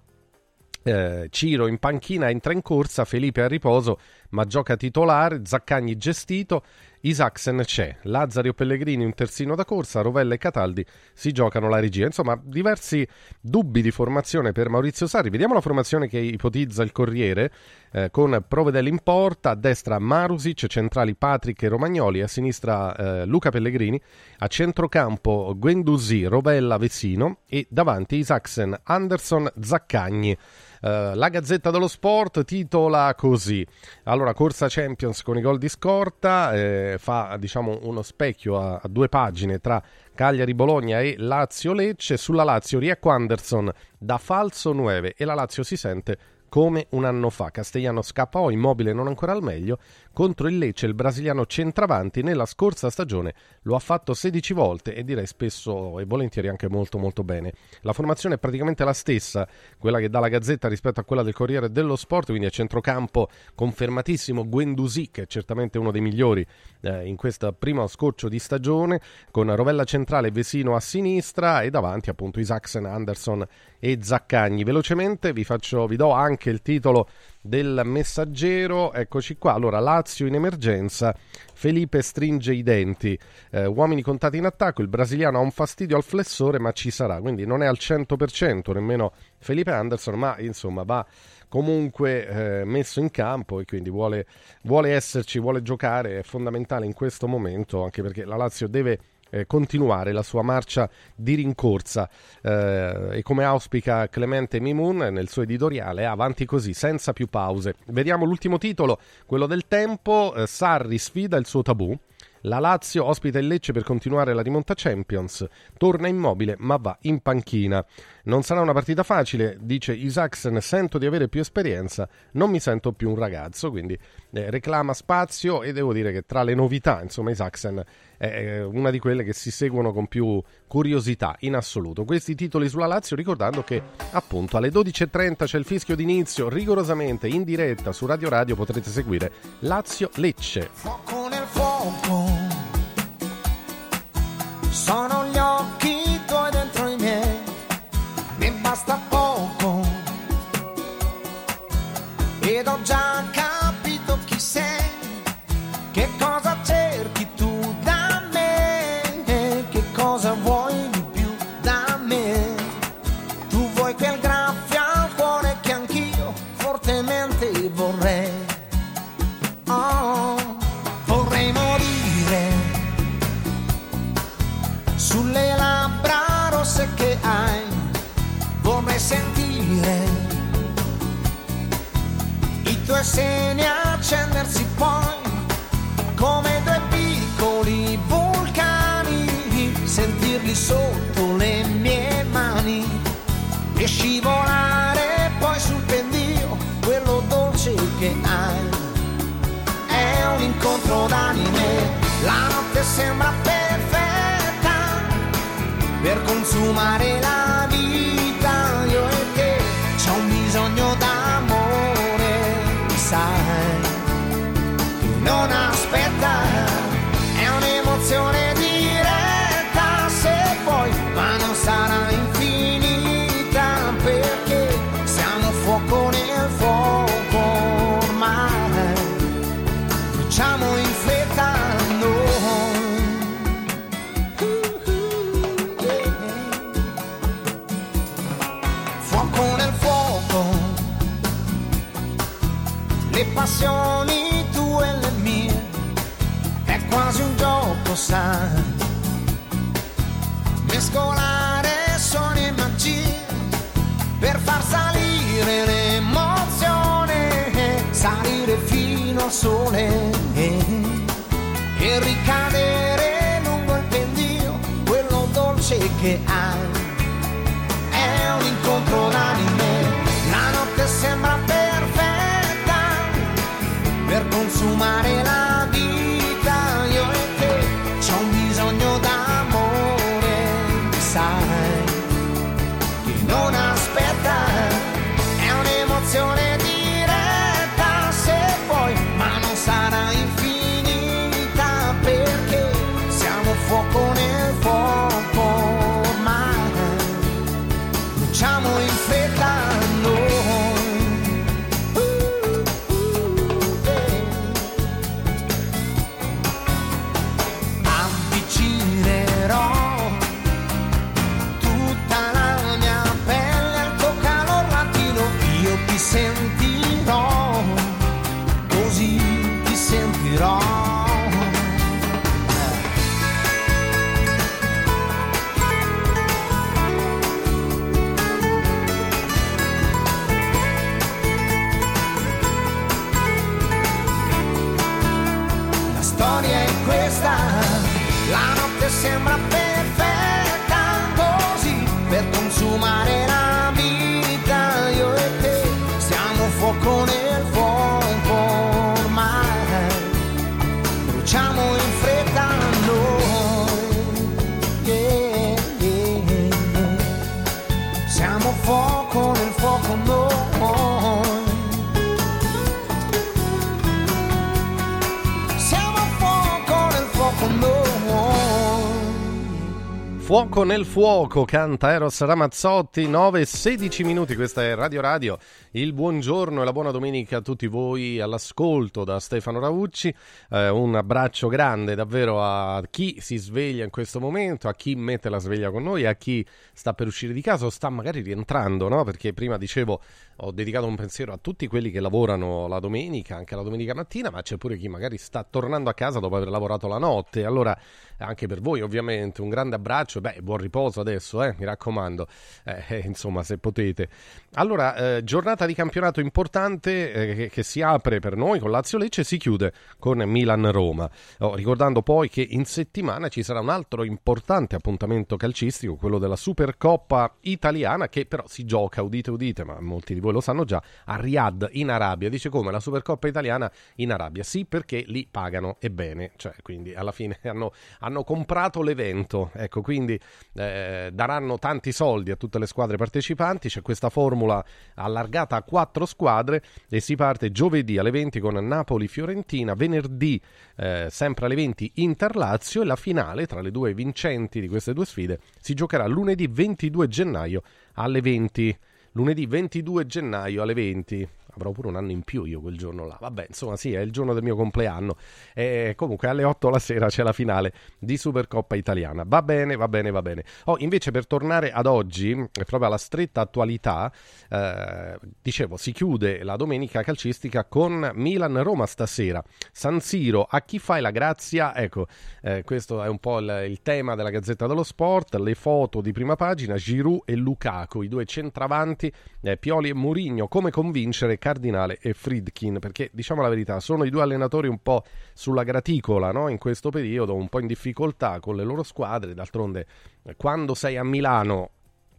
Eh, Ciro in panchina entra in corsa, Felipe a riposo ma gioca titolare, Zaccagni gestito, Isaacsen c'è, Lazzari o Pellegrini un terzino da corsa, Rovella e Cataldi si giocano la regia. Insomma, diversi dubbi di formazione per Maurizio Sarri. Vediamo la formazione che ipotizza il Corriere eh, con Provedel in porta, a destra Marusic, centrali Patrick e Romagnoli, a sinistra eh, Luca Pellegrini, a centrocampo Guendouzi, Rovella, Vesino e davanti Isaacsen, Anderson, Zaccagni. Uh, la Gazzetta dello Sport titola così: allora, corsa Champions con i gol di scorta, eh, fa diciamo uno specchio a, a, due pagine tra Cagliari Bologna e Lazio Lecce. Sulla Lazio, Riecco Anderson da falso 9 e la Lazio si sente come un anno fa. Castellano scappò, immobile non ancora al meglio. Contro il Lecce il brasiliano centravanti nella scorsa stagione lo ha fatto 16 volte e direi spesso e volentieri anche molto molto bene. La formazione è praticamente la stessa, quella che dà la Gazzetta rispetto a quella del Corriere dello Sport, quindi a centrocampo confermatissimo Guendouzi che è certamente uno dei migliori eh, in questo primo scorcio di stagione, con Rovella centrale Vesino a sinistra e davanti appunto Isaacsen, Anderson e Zaccagni. Velocemente vi, faccio, vi do anche il titolo del messaggero, eccoci qua. Allora, Lazio in emergenza, Felipe stringe i denti, eh, uomini contati in attacco, il brasiliano ha un fastidio al flessore ma ci sarà, quindi non è al 100% nemmeno Felipe Anderson, ma insomma va comunque eh, messo in campo e quindi vuole, vuole esserci, vuole giocare, è fondamentale in questo momento anche perché la Lazio deve eh, continuare la sua marcia di rincorsa. Eh, e come auspica Clemente Mimun nel suo editoriale avanti così senza più pause. Vediamo l'ultimo titolo quello del tempo. Eh, Sarri sfida il suo tabù la Lazio ospita il Lecce per continuare la rimonta Champions, torna immobile ma va in panchina. Non sarà una partita facile, dice Isaacsen, sento di avere più esperienza, non mi sento più un ragazzo, quindi eh, reclama spazio e devo dire che tra le novità, insomma Isaacsen è una di quelle che si seguono con più curiosità in assoluto. Questi titoli sulla Lazio ricordando che appunto alle 12.30 c'è il fischio d'inizio, rigorosamente in diretta su Radio Radio potrete seguire Lazio Lecce. Ed ho già incontro d'anime, la notte sembra perfetta per consumare la sai, mescolare suoni e magie per far salire l'emozione, salire fino al sole e ricadere lungo il pendio, quello dolce che hai. È un incontro d'anime, la notte sembra perfetta per consumare la Fuoco nel fuoco, canta Eros Ramazzotti, 9 e 16 minuti, questa è Radio Radio, il buongiorno e la buona domenica a tutti voi all'ascolto da Stefano Raucci, eh, un abbraccio grande davvero a chi si sveglia in questo momento, a chi mette la sveglia con noi, a chi sta per uscire di casa o sta magari rientrando, no? perché prima dicevo ho dedicato un pensiero a tutti quelli che lavorano la domenica, anche la domenica mattina, ma c'è pure chi magari sta tornando a casa dopo aver lavorato la notte. Allora, anche per voi ovviamente un grande abbraccio, beh, buon riposo adesso, eh, mi raccomando, eh, eh, insomma, se potete. Allora, eh, giornata di campionato importante eh, che, che, si apre per noi con Lazio Lecce e si chiude con Milan-Roma. Oh, ricordando poi che in settimana ci sarà un altro importante appuntamento calcistico, quello della Supercoppa italiana, che però si gioca, udite udite, ma molti di voi lo sanno già, a Riyadh in Arabia. Dice come la Supercoppa italiana in Arabia? Sì, perché lì pagano e bene, cioè quindi alla fine hanno, hanno comprato l'evento, ecco, quindi eh, daranno tanti soldi a tutte le squadre partecipanti, c'è questa formula allargata a quattro squadre e si parte giovedì alle 20 con Napoli-Fiorentina, venerdì eh, sempre alle 20 Inter-Lazio e la finale tra le due vincenti di queste due sfide si giocherà lunedì 22 gennaio alle 20 lunedì 22 gennaio alle 20 avrò pure un anno in più io quel giorno là. Vabbè, insomma, sì, è il giorno del mio compleanno. E comunque alle 8 la sera c'è la finale di Supercoppa italiana. Va bene, va bene, va bene. Oh, invece per tornare ad oggi, proprio alla stretta attualità, eh, dicevo, si chiude la domenica calcistica con Milan-Roma stasera. San Siro, a chi fai la grazia? Ecco, eh, questo è un po' il, il, tema della Gazzetta dello Sport, le foto di prima pagina, Giroud e Lukaku, i due centravanti, eh, Pioli e Mourinho, come convincere Cardinale e Friedkin, perché diciamo la verità, sono i due allenatori un po' sulla graticola no? in questo periodo, un po' in difficoltà con le loro squadre, d'altronde quando sei a Milano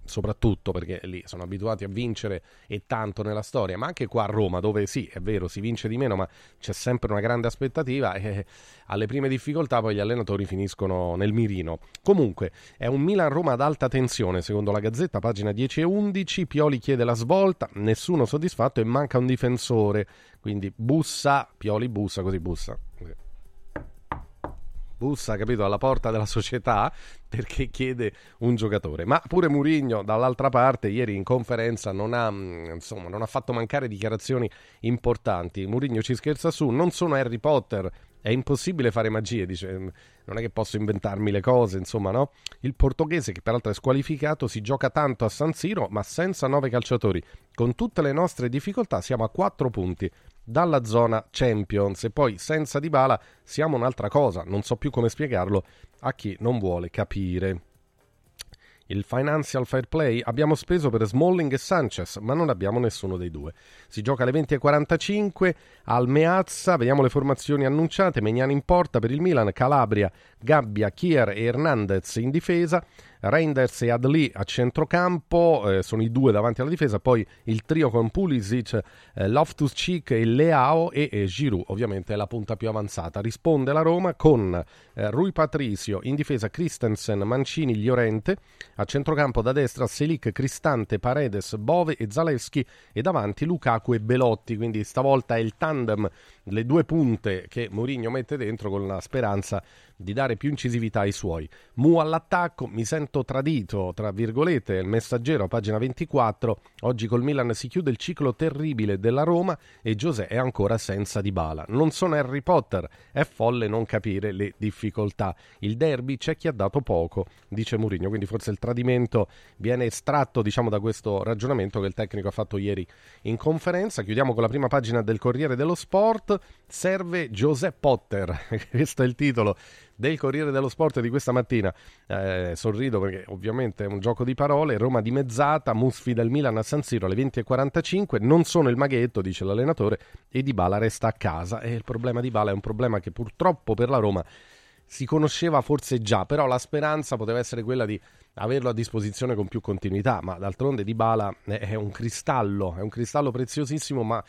soprattutto perché lì sono abituati a vincere e tanto nella storia, ma anche qua a Roma, dove sì, è vero, si vince di meno, ma c'è sempre una grande aspettativa e alle prime difficoltà poi gli allenatori finiscono nel mirino. Comunque, è un Milan-Roma ad alta tensione, secondo la Gazzetta, pagina 10 e 11, Pioli chiede la svolta, nessuno soddisfatto e manca un difensore, quindi bussa, Pioli bussa, così bussa bussa, capito, alla porta della società perché chiede un giocatore. Ma pure Murigno, dall'altra parte, ieri in conferenza non ha, mm, insomma, non ha fatto mancare dichiarazioni importanti. Murigno ci scherza su, non sono Harry Potter, è impossibile fare magie, dice, mm, non è che posso inventarmi le cose, insomma, no? Il portoghese, che peraltro è squalificato, si gioca tanto a San Siro, ma senza nove calciatori. Con tutte le nostre difficoltà siamo a quattro punti dalla zona Champions e poi senza Dybala siamo un'altra cosa, non so più come spiegarlo a chi non vuole capire. Il Financial Fair Play abbiamo speso per Smalling e Sanchez, ma non abbiamo nessuno dei due. Si gioca alle 20.45 al Meazza, vediamo le formazioni annunciate, Megnani in porta per il Milan, Calabria, Gabbia, Kier e Hernandez in difesa, Reinders e Adli a centrocampo, eh, sono i due davanti alla difesa, poi il trio con Pulisic, eh, Loftus Cheek e Leao e, e Giroud ovviamente è la punta più avanzata. Risponde la Roma con eh, Rui Patricio in difesa Christensen, Mancini, Llorente, a centrocampo da destra Selic, Cristante, Paredes, Bove e Zalewski e davanti Lukaku e Belotti, quindi stavolta è il tandem, le due punte che Mourinho mette dentro con la speranza di dare più incisività ai suoi. Mu all'attacco, mi sento tradito, tra virgolette, il messaggero, pagina 24. Oggi col Milan si chiude il ciclo terribile della Roma e Giuseppe è ancora senza di bala. Non sono Harry Potter, è folle non capire le difficoltà. Il derby c'è chi ha dato poco, dice Mourinho, quindi forse il tradimento viene estratto, diciamo, da questo ragionamento che il tecnico ha fatto ieri in conferenza. Chiudiamo con la prima pagina del Corriere dello Sport. Serve Giuseppe Potter, questo è il titolo del Corriere dello Sport di questa mattina. Eh, sorrido perché ovviamente è un gioco di parole. Roma dimezzata, Musfi del Milan a San Siro alle 20.45. Non sono il maghetto, dice l'allenatore, e Di Bala resta a casa. E il problema di Bala è un problema che purtroppo per la Roma si conosceva forse già, però la speranza poteva essere quella di averlo a disposizione con più continuità, ma d'altronde Di Bala è un cristallo, è un cristallo preziosissimo, ma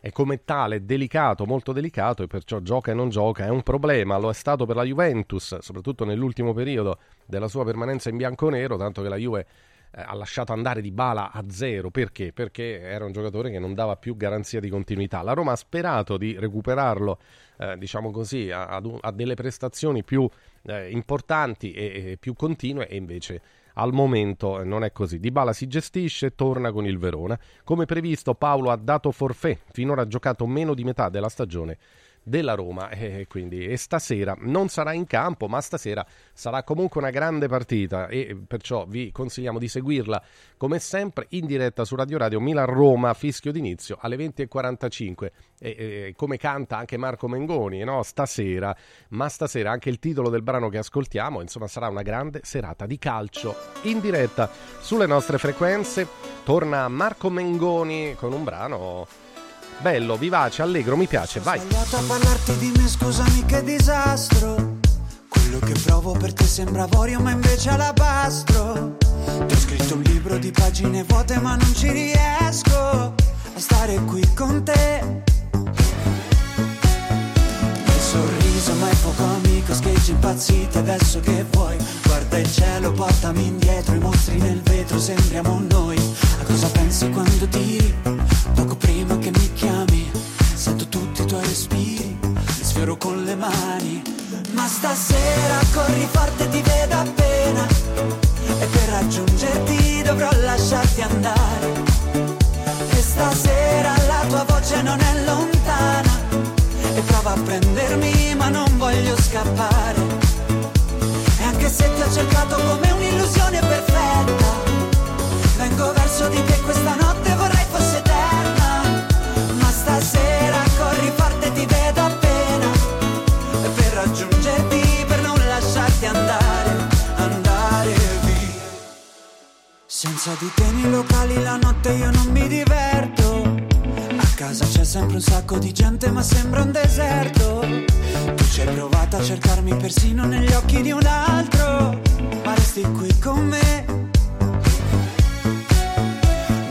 e come tale delicato, molto delicato e perciò gioca e non gioca, è un problema, lo è stato per la Juventus, soprattutto nell'ultimo periodo della sua permanenza in bianconero, tanto che la Juve eh, ha lasciato andare di bala a zero, perché? Perché era un giocatore che non dava più garanzia di continuità. La Roma ha sperato di recuperarlo, eh, diciamo così, a, a, delle prestazioni più eh, importanti e, e più continue e invece al momento non è così. Dybala si gestisce e torna con il Verona. Come previsto Paolo ha dato forfè, finora ha giocato meno di metà della stagione della Roma e quindi e stasera non sarà in campo ma stasera sarà comunque una grande partita e perciò vi consigliamo di seguirla come sempre in diretta su Radio Radio Milan-Roma fischio d'inizio alle 20.45 e, e, come canta anche Marco Mengoni no? stasera ma stasera anche il titolo del brano che ascoltiamo insomma sarà una grande serata di calcio in diretta sulle nostre frequenze torna Marco Mengoni con un brano bello, vivace, allegro, mi piace, vai. Ho sbagliato a parlarti di me, scusami che disastro. Quello che provo per te sembra avorio, ma invece alabastro. Ti ho scritto un libro di pagine vuote, ma non ci riesco a stare qui con te. Sorriso, ma è poco amico, scheggi impazziti adesso che vuoi. Guarda il cielo, portami indietro, i mostri nel vetro, sembriamo noi. A cosa pensi quando tiri? Poco prima che mi chiami, sento tutti i tuoi respiri, li sfioro con le mani. Ma stasera corri forte, ti vedo appena. E per raggiungerti dovrò lasciarti andare. E stasera la tua voce non è lontana. E prova a prendermi, ma non voglio scappare. E anche se ti ho cercato come un'illusione perfetta, vengo verso di te questa notte vorrei fosse eterna. Ma stasera corri forte, ti vedo appena. E per raggiungerti, per non lasciarti andare, andare via. Senza di te nei locali la notte io non mi diverto. Casa c'è sempre un sacco di gente ma sembra un deserto. Tu ci hai provato a cercarmi persino negli occhi di un altro, ma resti qui con me.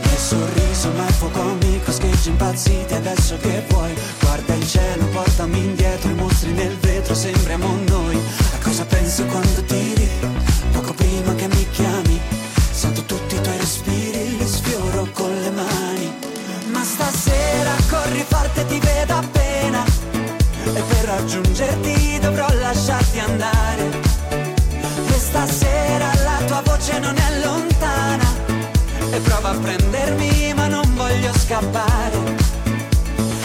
Nel sorriso ma è poco amico, scheggi impazziti adesso che vuoi. Guarda il cielo, portami indietro, i mostri nel vetro, sembriamo noi. A cosa pensi quando tiri? Poco prima che mi chiami, sento tutti i tuoi respiri, forte, ti vedo appena. E per raggiungerti dovrò lasciarti andare. E stasera la tua voce non è lontana. E prova a prendermi, ma non voglio scappare.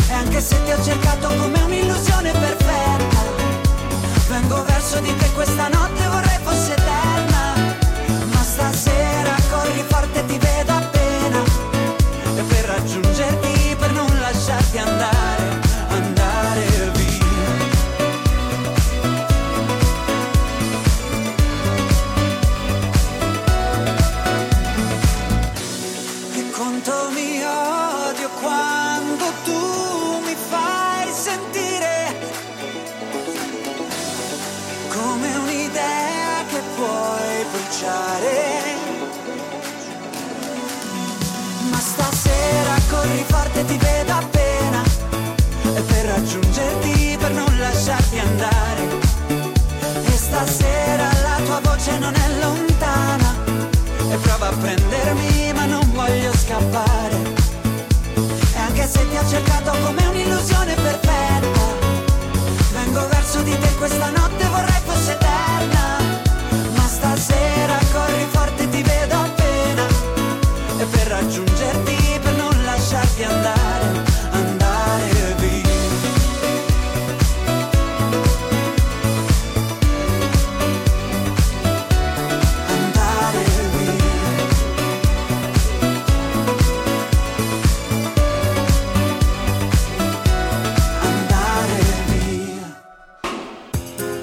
E anche se ti ho cercato come un'illusione perfetta, vengo verso di te questa notte vorrei fosse eterna. Ma stasera Se ti ho cercato come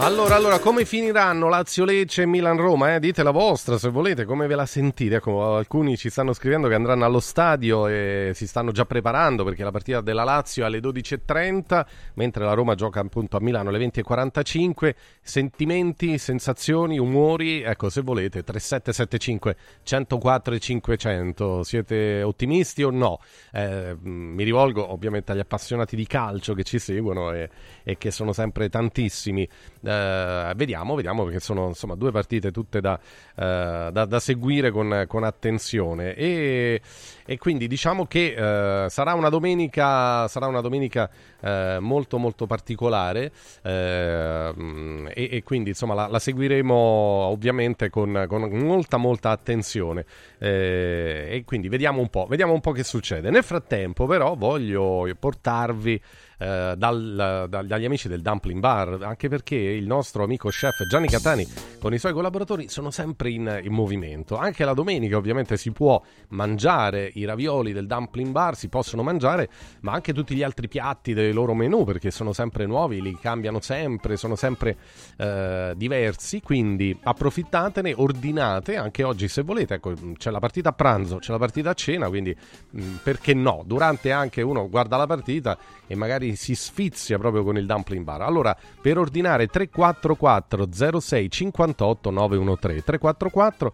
Allora, allora, come finiranno Lazio Lecce e Milan Roma? Eh? Dite la vostra se volete, come ve la sentite? Ecco, alcuni ci stanno scrivendo che andranno allo stadio e si stanno già preparando perché la partita della Lazio è alle 12.30, mentre la Roma gioca appunto a Milano alle 20.45. Sentimenti, sensazioni, umori? Ecco, se volete, 3775 104 e 500. Siete ottimisti o no? Eh, mi rivolgo ovviamente agli appassionati di calcio che ci seguono e, e che sono sempre tantissimi. Eh, Eh, vediamo, vediamo perché sono insomma due partite tutte da, eh, da, da seguire con, con attenzione e, e, quindi diciamo che eh, sarà una domenica, sarà una domenica eh, molto molto particolare eh, e, e, quindi insomma la, la seguiremo ovviamente con, con, molta molta attenzione eh, e quindi vediamo un po', vediamo un po' che succede. Nel frattempo però voglio portarvi eh, dal, da, dagli amici del Dumpling Bar, anche perché il nostro amico chef Gianni Catani con i suoi collaboratori sono sempre in, in, movimento. Anche la domenica ovviamente si può mangiare i ravioli del Dumpling Bar, si possono mangiare, ma anche tutti gli altri piatti dei loro menù perché sono sempre nuovi, li cambiano sempre, sono sempre eh, diversi, quindi approfittatene, ordinate anche oggi se volete, ecco, c'è la partita a pranzo, c'è la partita a cena, quindi mh, perché no? Durante anche uno guarda la partita e magari si sfizia proprio con il dumpling bar. Allora, per ordinare 344 06 58 913 344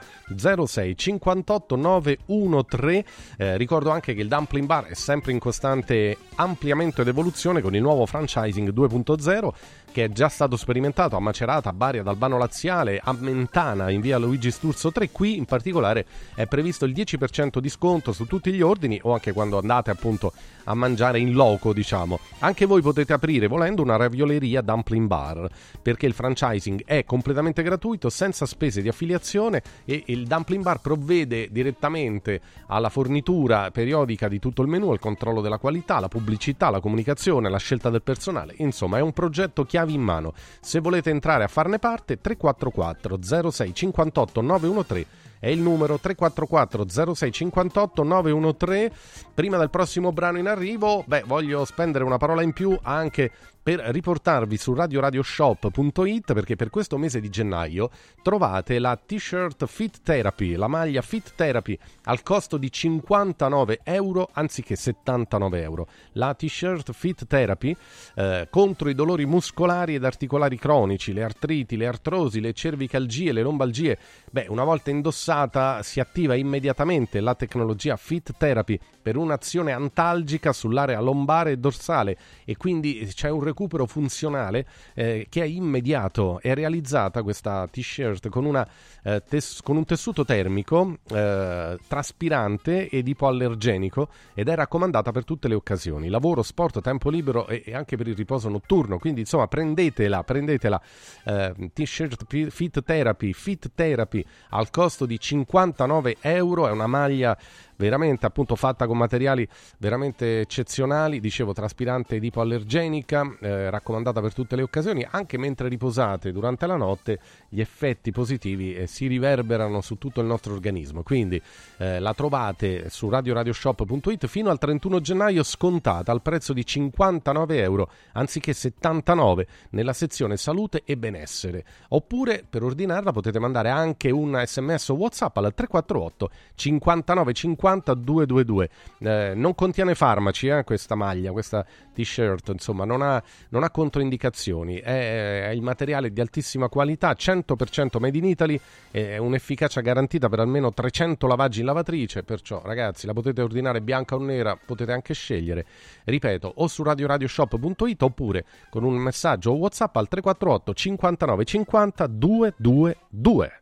06 58 913 eh, ricordo anche che il dumpling bar è sempre in costante ampliamento ed evoluzione con il nuovo franchising 2.0 che è già stato sperimentato a Macerata, a Bari, ad Albano Laziale, a Mentana in via Luigi Sturzo 3. Qui in particolare è previsto il 10% di sconto su tutti gli ordini o anche quando andate appunto a mangiare in loco, diciamo. Anche voi potete aprire volendo una ravioleria dumpling bar perché il franchising è completamente gratuito, senza spese di affiliazione e il dumpling bar provvede direttamente alla fornitura periodica di tutto il menù, al controllo della qualità, la pubblicità, la comunicazione, la scelta del personale. Insomma, è un progetto chiavi in mano. Se volete entrare a farne parte, 344 06 58 913 è il numero 344 06 58 913. Prima del prossimo brano in arrivo, beh, voglio spendere una parola in più anche per riportarvi su radioradioshop.it perché per questo mese di gennaio trovate la t-shirt Fit Therapy, la maglia Fit Therapy al costo di 59 euro anziché 79 euro. La t-shirt Fit Therapy eh, contro i dolori muscolari ed articolari cronici, le artriti, le artrosi, le cervicalgie, le lombalgie. Beh, una volta indossata si attiva immediatamente la tecnologia Fit Therapy per un'azione antalgica sull'area lombare e dorsale e quindi c'è un recupero funzionale eh, che è immediato. È realizzata questa t-shirt con, una, eh, tes- con un tessuto termico eh, traspirante ed ipoallergenico ed è raccomandata per tutte le occasioni, lavoro, sport, tempo libero e, e anche per il riposo notturno. Quindi insomma prendetela, prendetela eh, t-shirt Fit Therapy, Fit Therapy al costo di 59 euro, è una maglia veramente appunto fatta con materiali veramente eccezionali, dicevo traspirante ed ipoallergenica, eh, raccomandata per tutte le occasioni, anche mentre riposate durante la notte gli effetti positivi eh, si riverberano su tutto il nostro organismo, quindi eh, la trovate su radioradioshop.it fino al 31 gennaio scontata al prezzo di 59 euro anziché 79 nella sezione salute e benessere, oppure per ordinarla potete mandare anche un sms o whatsapp al 348 59 50 50222. Eh, non contiene farmaci eh, questa maglia, questa t-shirt, insomma, non ha, non ha controindicazioni. È, è, il materiale di altissima qualità, 100% made in Italy, è un'efficacia garantita per almeno 300 lavaggi in lavatrice. Perciò, ragazzi, la potete ordinare bianca o nera, potete anche scegliere. Ripeto, o su radioradioshop.it oppure con un messaggio o WhatsApp al 348 59 50 222.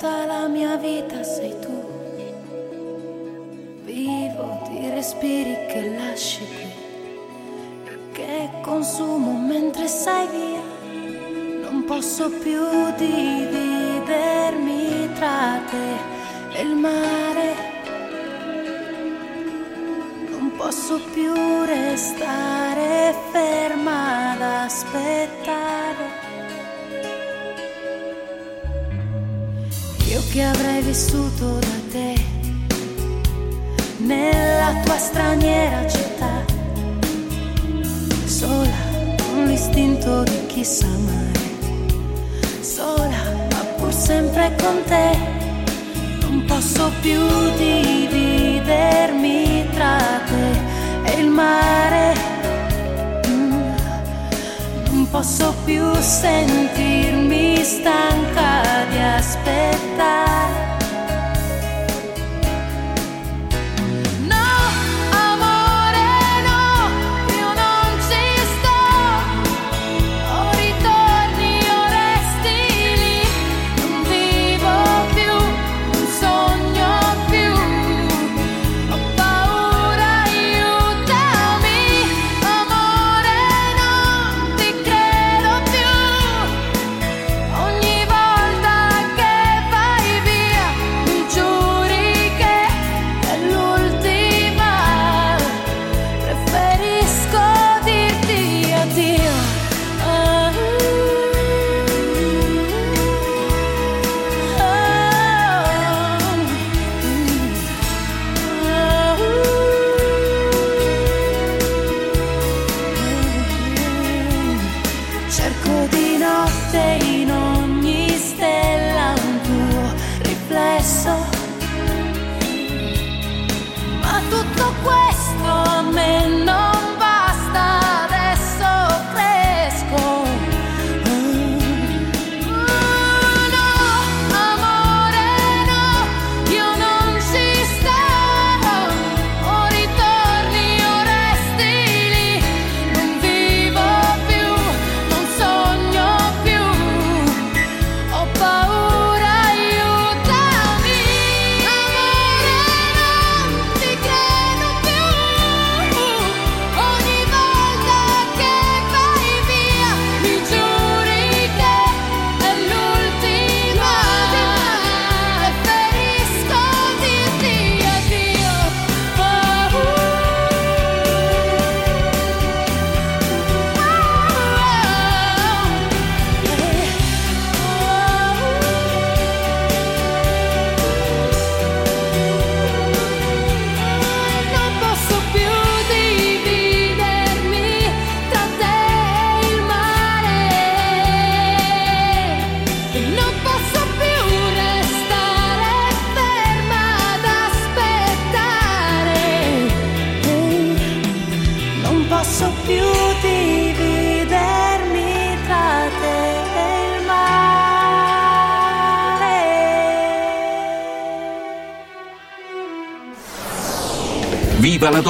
Tutta la mia vita sei tu. Vivo di respiri che lasci qui, che consumo mentre sei via. Non posso più dividermi tra te e il mare posso più restare ferma ad aspettare. Che avrei vissuto da te nella tua straniera città, sola con l'istinto di chi sa mai, sola ma pur sempre con te, non posso più dividermi tra te e il mare. Posso più sentirmi stanca di aspettare.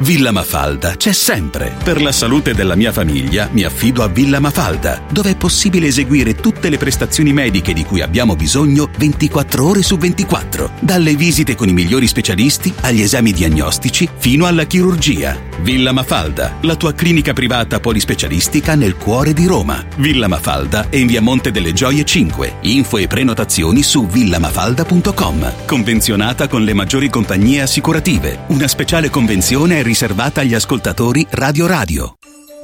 Villa Mafalda c'è sempre. Per la salute della mia famiglia mi affido a Villa Mafalda, dove è possibile eseguire tutte le prestazioni mediche di cui abbiamo bisogno 24 ore su 24, dalle visite con i migliori specialisti agli esami diagnostici fino alla chirurgia. Villa Mafalda, la tua clinica privata polispecialistica nel cuore di Roma. Villa Mafalda è in via Monte delle Gioie 5. Info e prenotazioni su villamafalda.com. Convenzionata con le maggiori compagnie assicurative. Una speciale convenzione è riservata agli ascoltatori Radio Radio.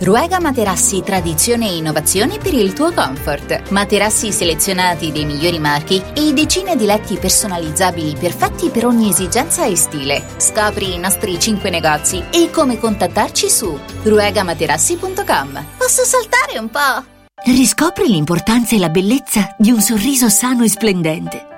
Ruega Materassi Tradizione e Innovazione per il tuo comfort. Materassi selezionati dei migliori marchi e decine di letti personalizzabili perfetti per ogni esigenza e stile. Scopri i nostri 5 negozi e come contattarci su ruegamaterassi.com. Posso saltare un po'? Riscopri l'importanza e la bellezza di un sorriso sano e splendente.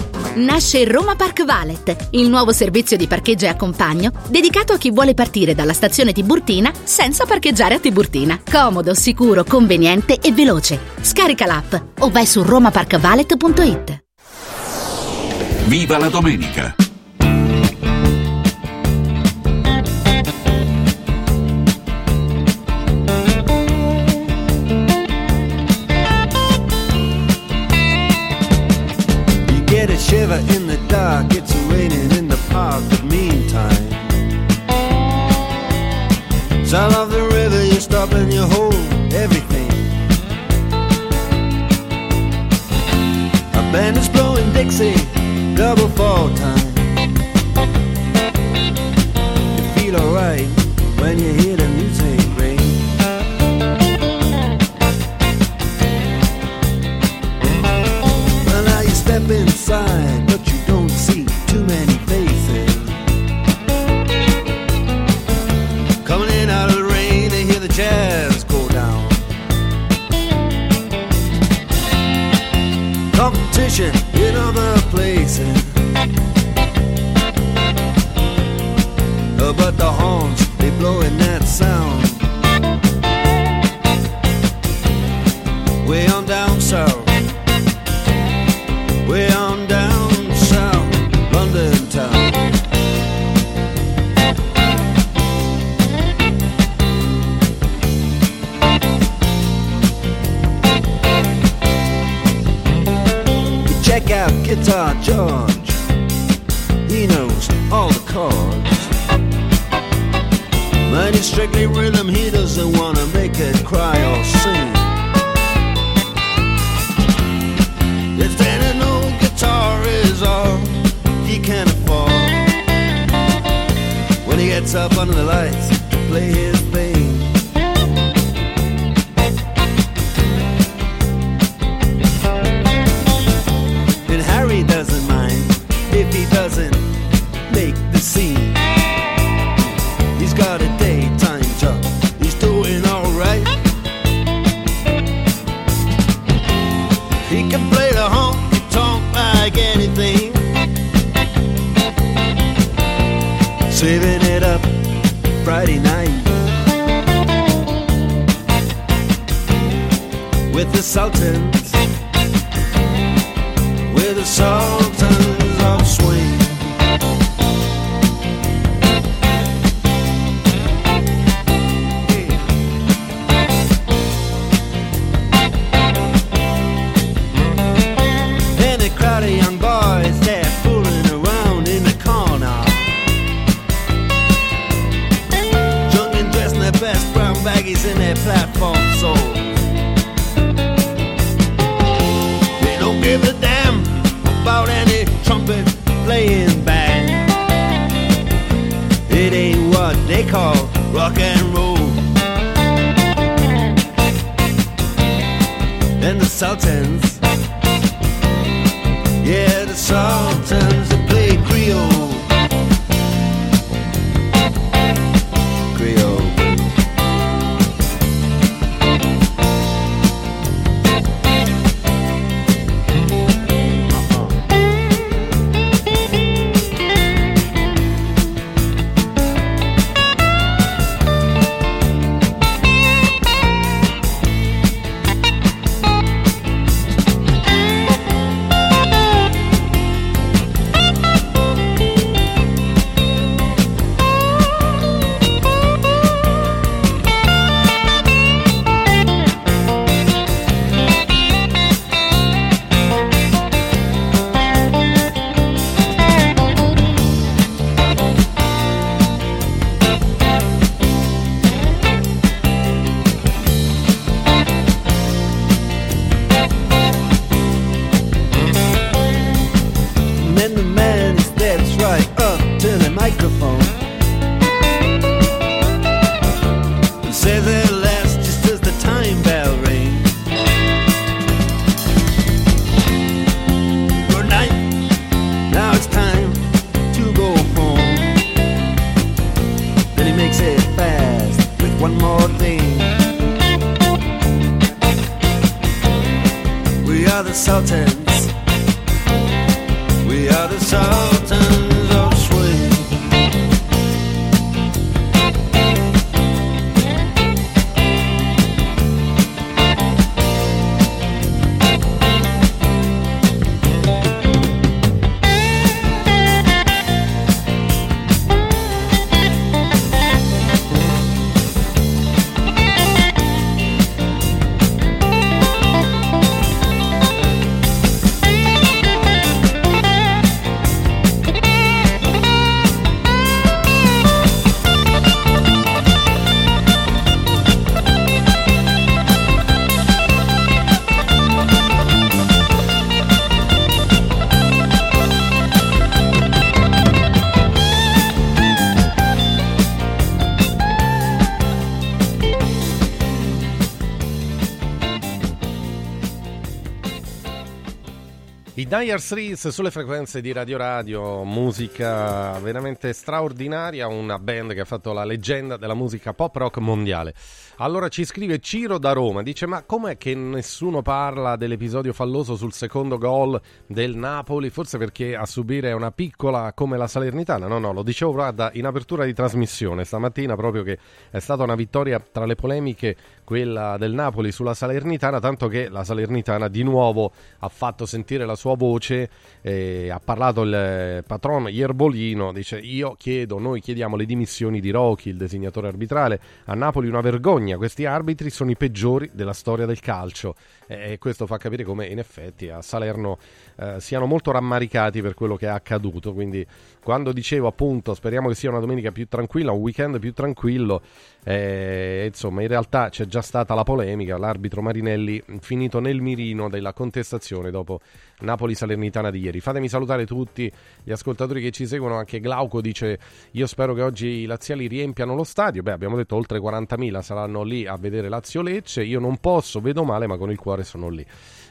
Nasce Roma Park Valet, il nuovo servizio di parcheggio e accompagno dedicato a chi vuole partire dalla stazione Tiburtina senza parcheggiare a Tiburtina. Comodo, sicuro, conveniente e veloce. Scarica l'app o vai su romaparkvalet.it. Viva la domenica! Shiver in the dark, it's raining in the park, but meantime. Sound of the river, you stop and you hold everything. A band is blowing Dixie, double fall time. Competition in other places. Uh, But the horns, they blowing that sound. Way on down south. Guitar George. He knows all the chords. But it's strictly rhythm, he doesn't wanna make it cry or sing. If then an old guitar is all he can afford, when he gets up under the lights to play his Dire Straits sulle frequenze di Radio Radio, musica veramente straordinaria, una band che ha fatto la leggenda della musica pop rock mondiale. Allora ci scrive Ciro da Roma, dice ma com'è che nessuno parla dell'episodio falloso sul secondo gol del Napoli? Forse perché a subire è una piccola come la Salernitana? No, no, lo dicevo guarda, in apertura di trasmissione stamattina proprio che è stata una vittoria tra le polemiche quella del Napoli sulla Salernitana, tanto che la Salernitana di nuovo ha fatto sentire la sua voce, eh, ha parlato il patrono Ierbolino, dice io chiedo, noi chiediamo le dimissioni di Rocchi, il designatore arbitrale, a Napoli una vergogna, questi arbitri sono i peggiori della storia del calcio. E questo fa capire come in effetti a Salerno eh, siano molto rammaricati per quello che è accaduto, quindi quando dicevo appunto speriamo che sia una domenica più tranquilla, un weekend più tranquillo, eh, insomma in realtà c'è già stata la polemica, l'arbitro Marinelli finito nel mirino della contestazione dopo Napoli-Salernitana di ieri. Fatemi salutare tutti gli ascoltatori che ci seguono, anche Glauco dice io spero che oggi i laziali riempiano lo stadio, beh abbiamo detto oltre 40.000 saranno lì a vedere Lazio-Lecce, io non posso, vedo male ma con il cuore sono lì.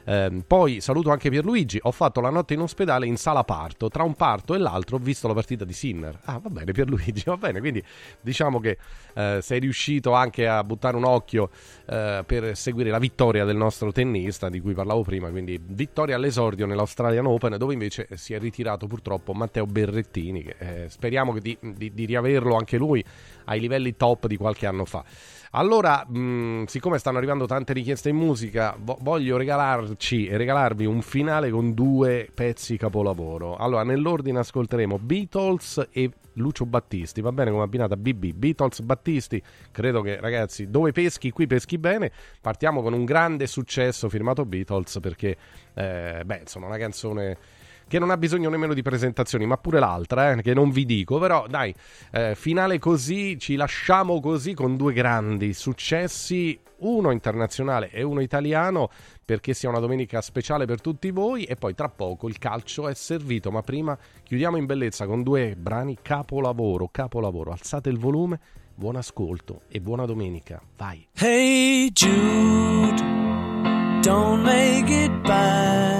Eh, poi saluto anche Pierluigi. Ho fatto la notte in ospedale in sala parto. Tra un parto e l'altro ho visto la partita di Sinner. Ah, va bene, Pierluigi, va bene. Quindi diciamo che eh, sei riuscito anche a buttare un occhio eh, per seguire la vittoria del nostro tennista di cui parlavo prima. Quindi vittoria all'esordio nell'Australian Open, dove invece si è ritirato purtroppo Matteo Berrettini. Che, eh, speriamo di, di, di riaverlo anche lui ai livelli top di qualche anno fa. Allora, mh, siccome stanno arrivando tante richieste in musica, vo- voglio regalarci e regalarvi un finale con due pezzi capolavoro. Allora, nell'ordine ascolteremo Beatles e Lucio Battisti, va bene come abbinata BB, Beatles, Battisti, credo che ragazzi dove peschi qui peschi bene, partiamo con un grande successo firmato Beatles perché, eh, beh, insomma, una canzone che non ha bisogno nemmeno di presentazioni, ma pure l'altra, eh, che non vi dico, però dai, eh, finale così, ci lasciamo così con due grandi successi, uno internazionale e uno italiano, perché sia una domenica speciale per tutti voi. E poi tra poco il calcio è servito, ma prima chiudiamo in bellezza con due brani capolavoro, capolavoro, alzate il volume, buon ascolto e buona domenica, vai. Hey Jude, don't make it bad.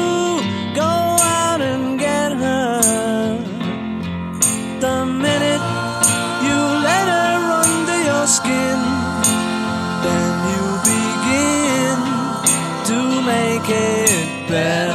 better.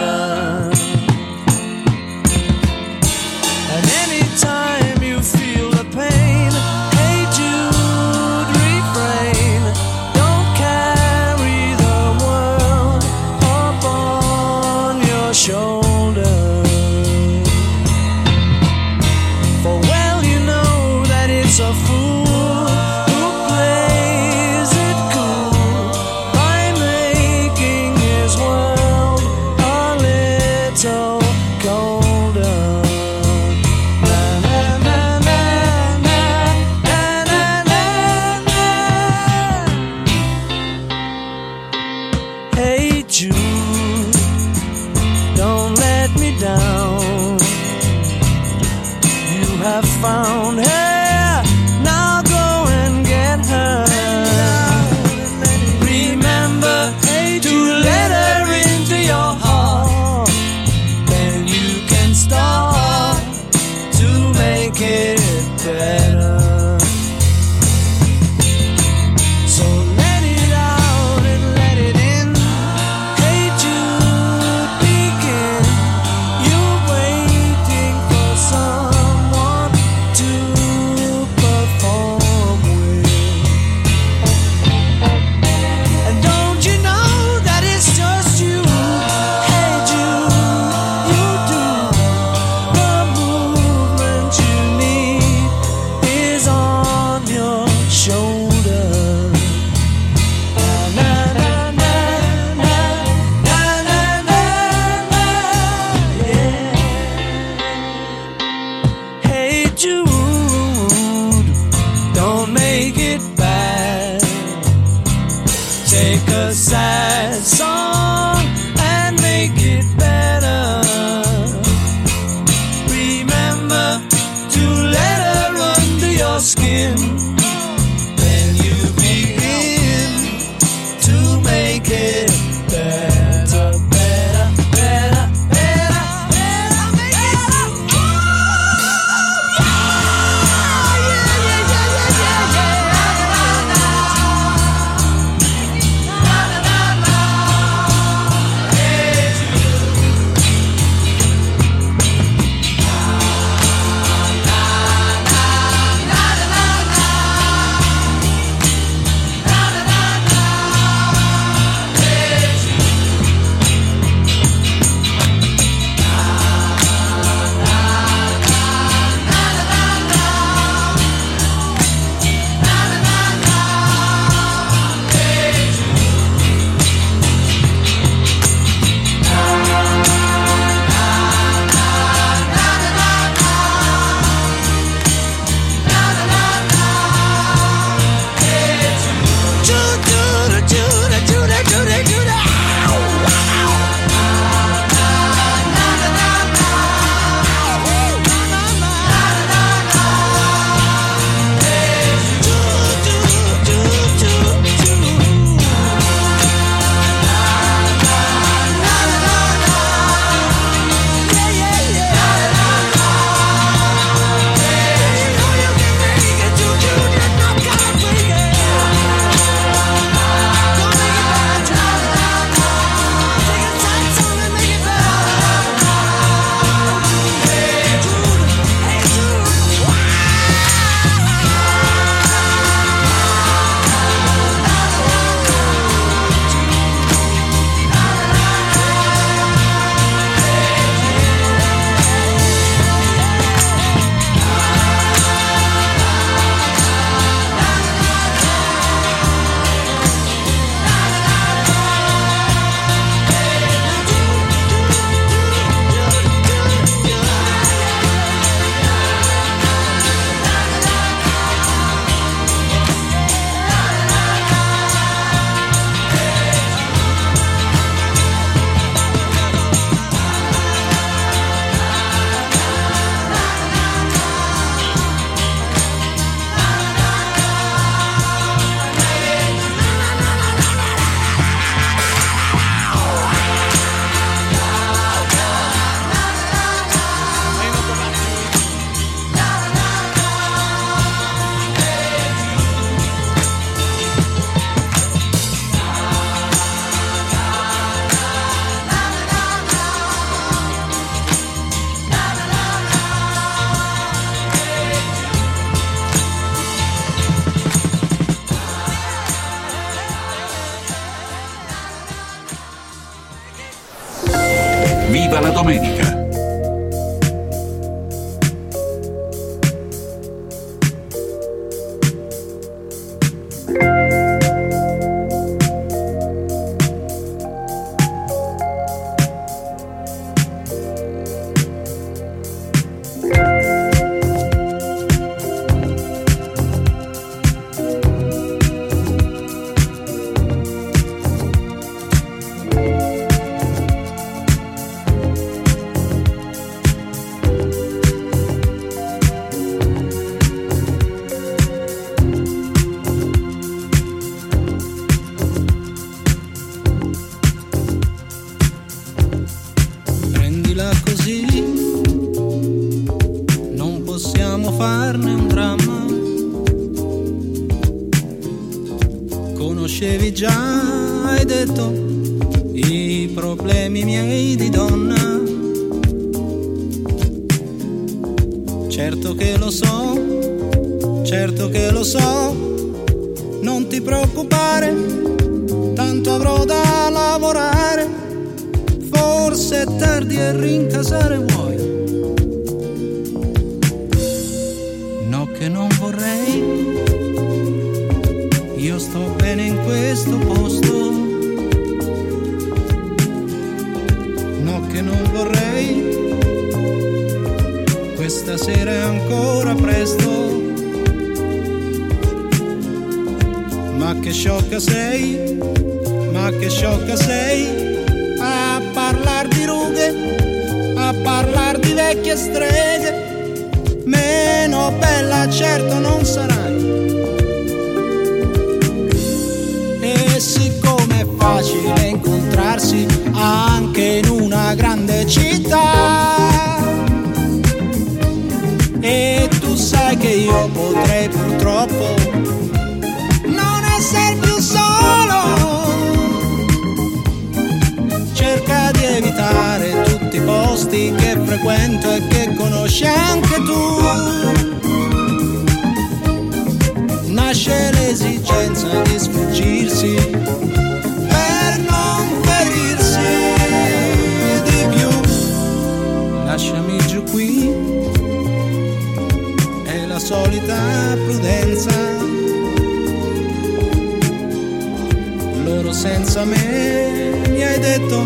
Purtroppo non essere più solo. Cerca di evitare tutti i posti che frequento e che conosci anche tu. Nasce l'esigenza di sfuggirsi per non ferirsi di più. Lasciami giù qui, solita prudenza. Loro senza me, mi hai detto,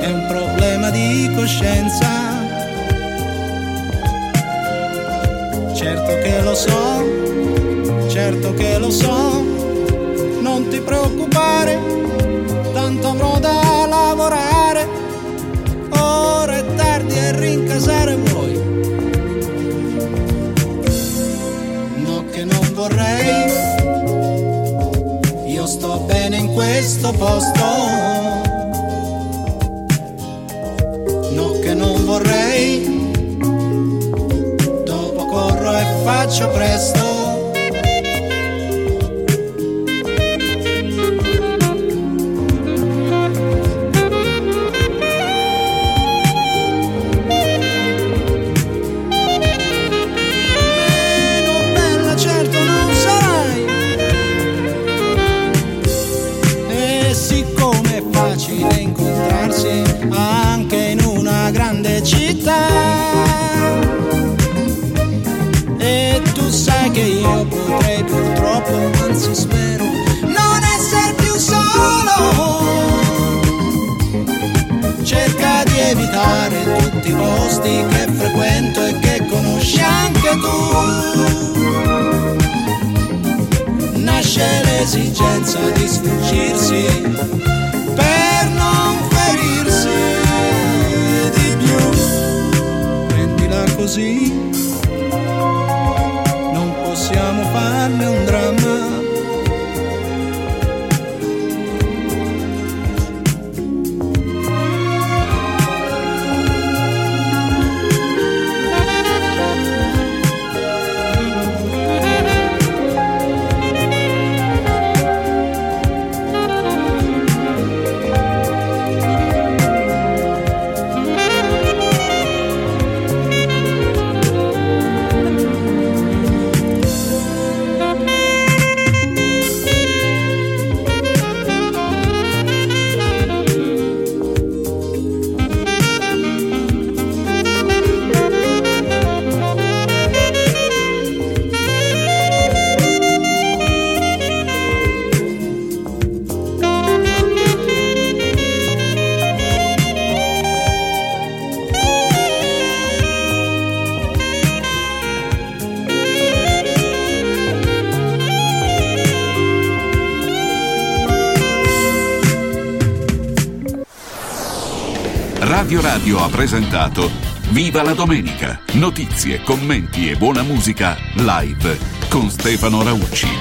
è un problema di coscienza. Certo che lo so, certo che lo so, non ti preoccupare, tanto avrò da lavorare. Ora è tardi e rincasare vorrei, io sto bene in questo posto. No che non vorrei, dopo corro e faccio presto. Anzi spero, non essere più solo. Cerca di evitare tutti i posti che frequento e che conosci anche tu. Nasce l'esigenza di sfuggirsi per non ferirsi di più. Prendila così, non possiamo farne un dramma. Radio Radio ha presentato Viva la domenica! Notizie, commenti e buona musica live con Stefano Raucci.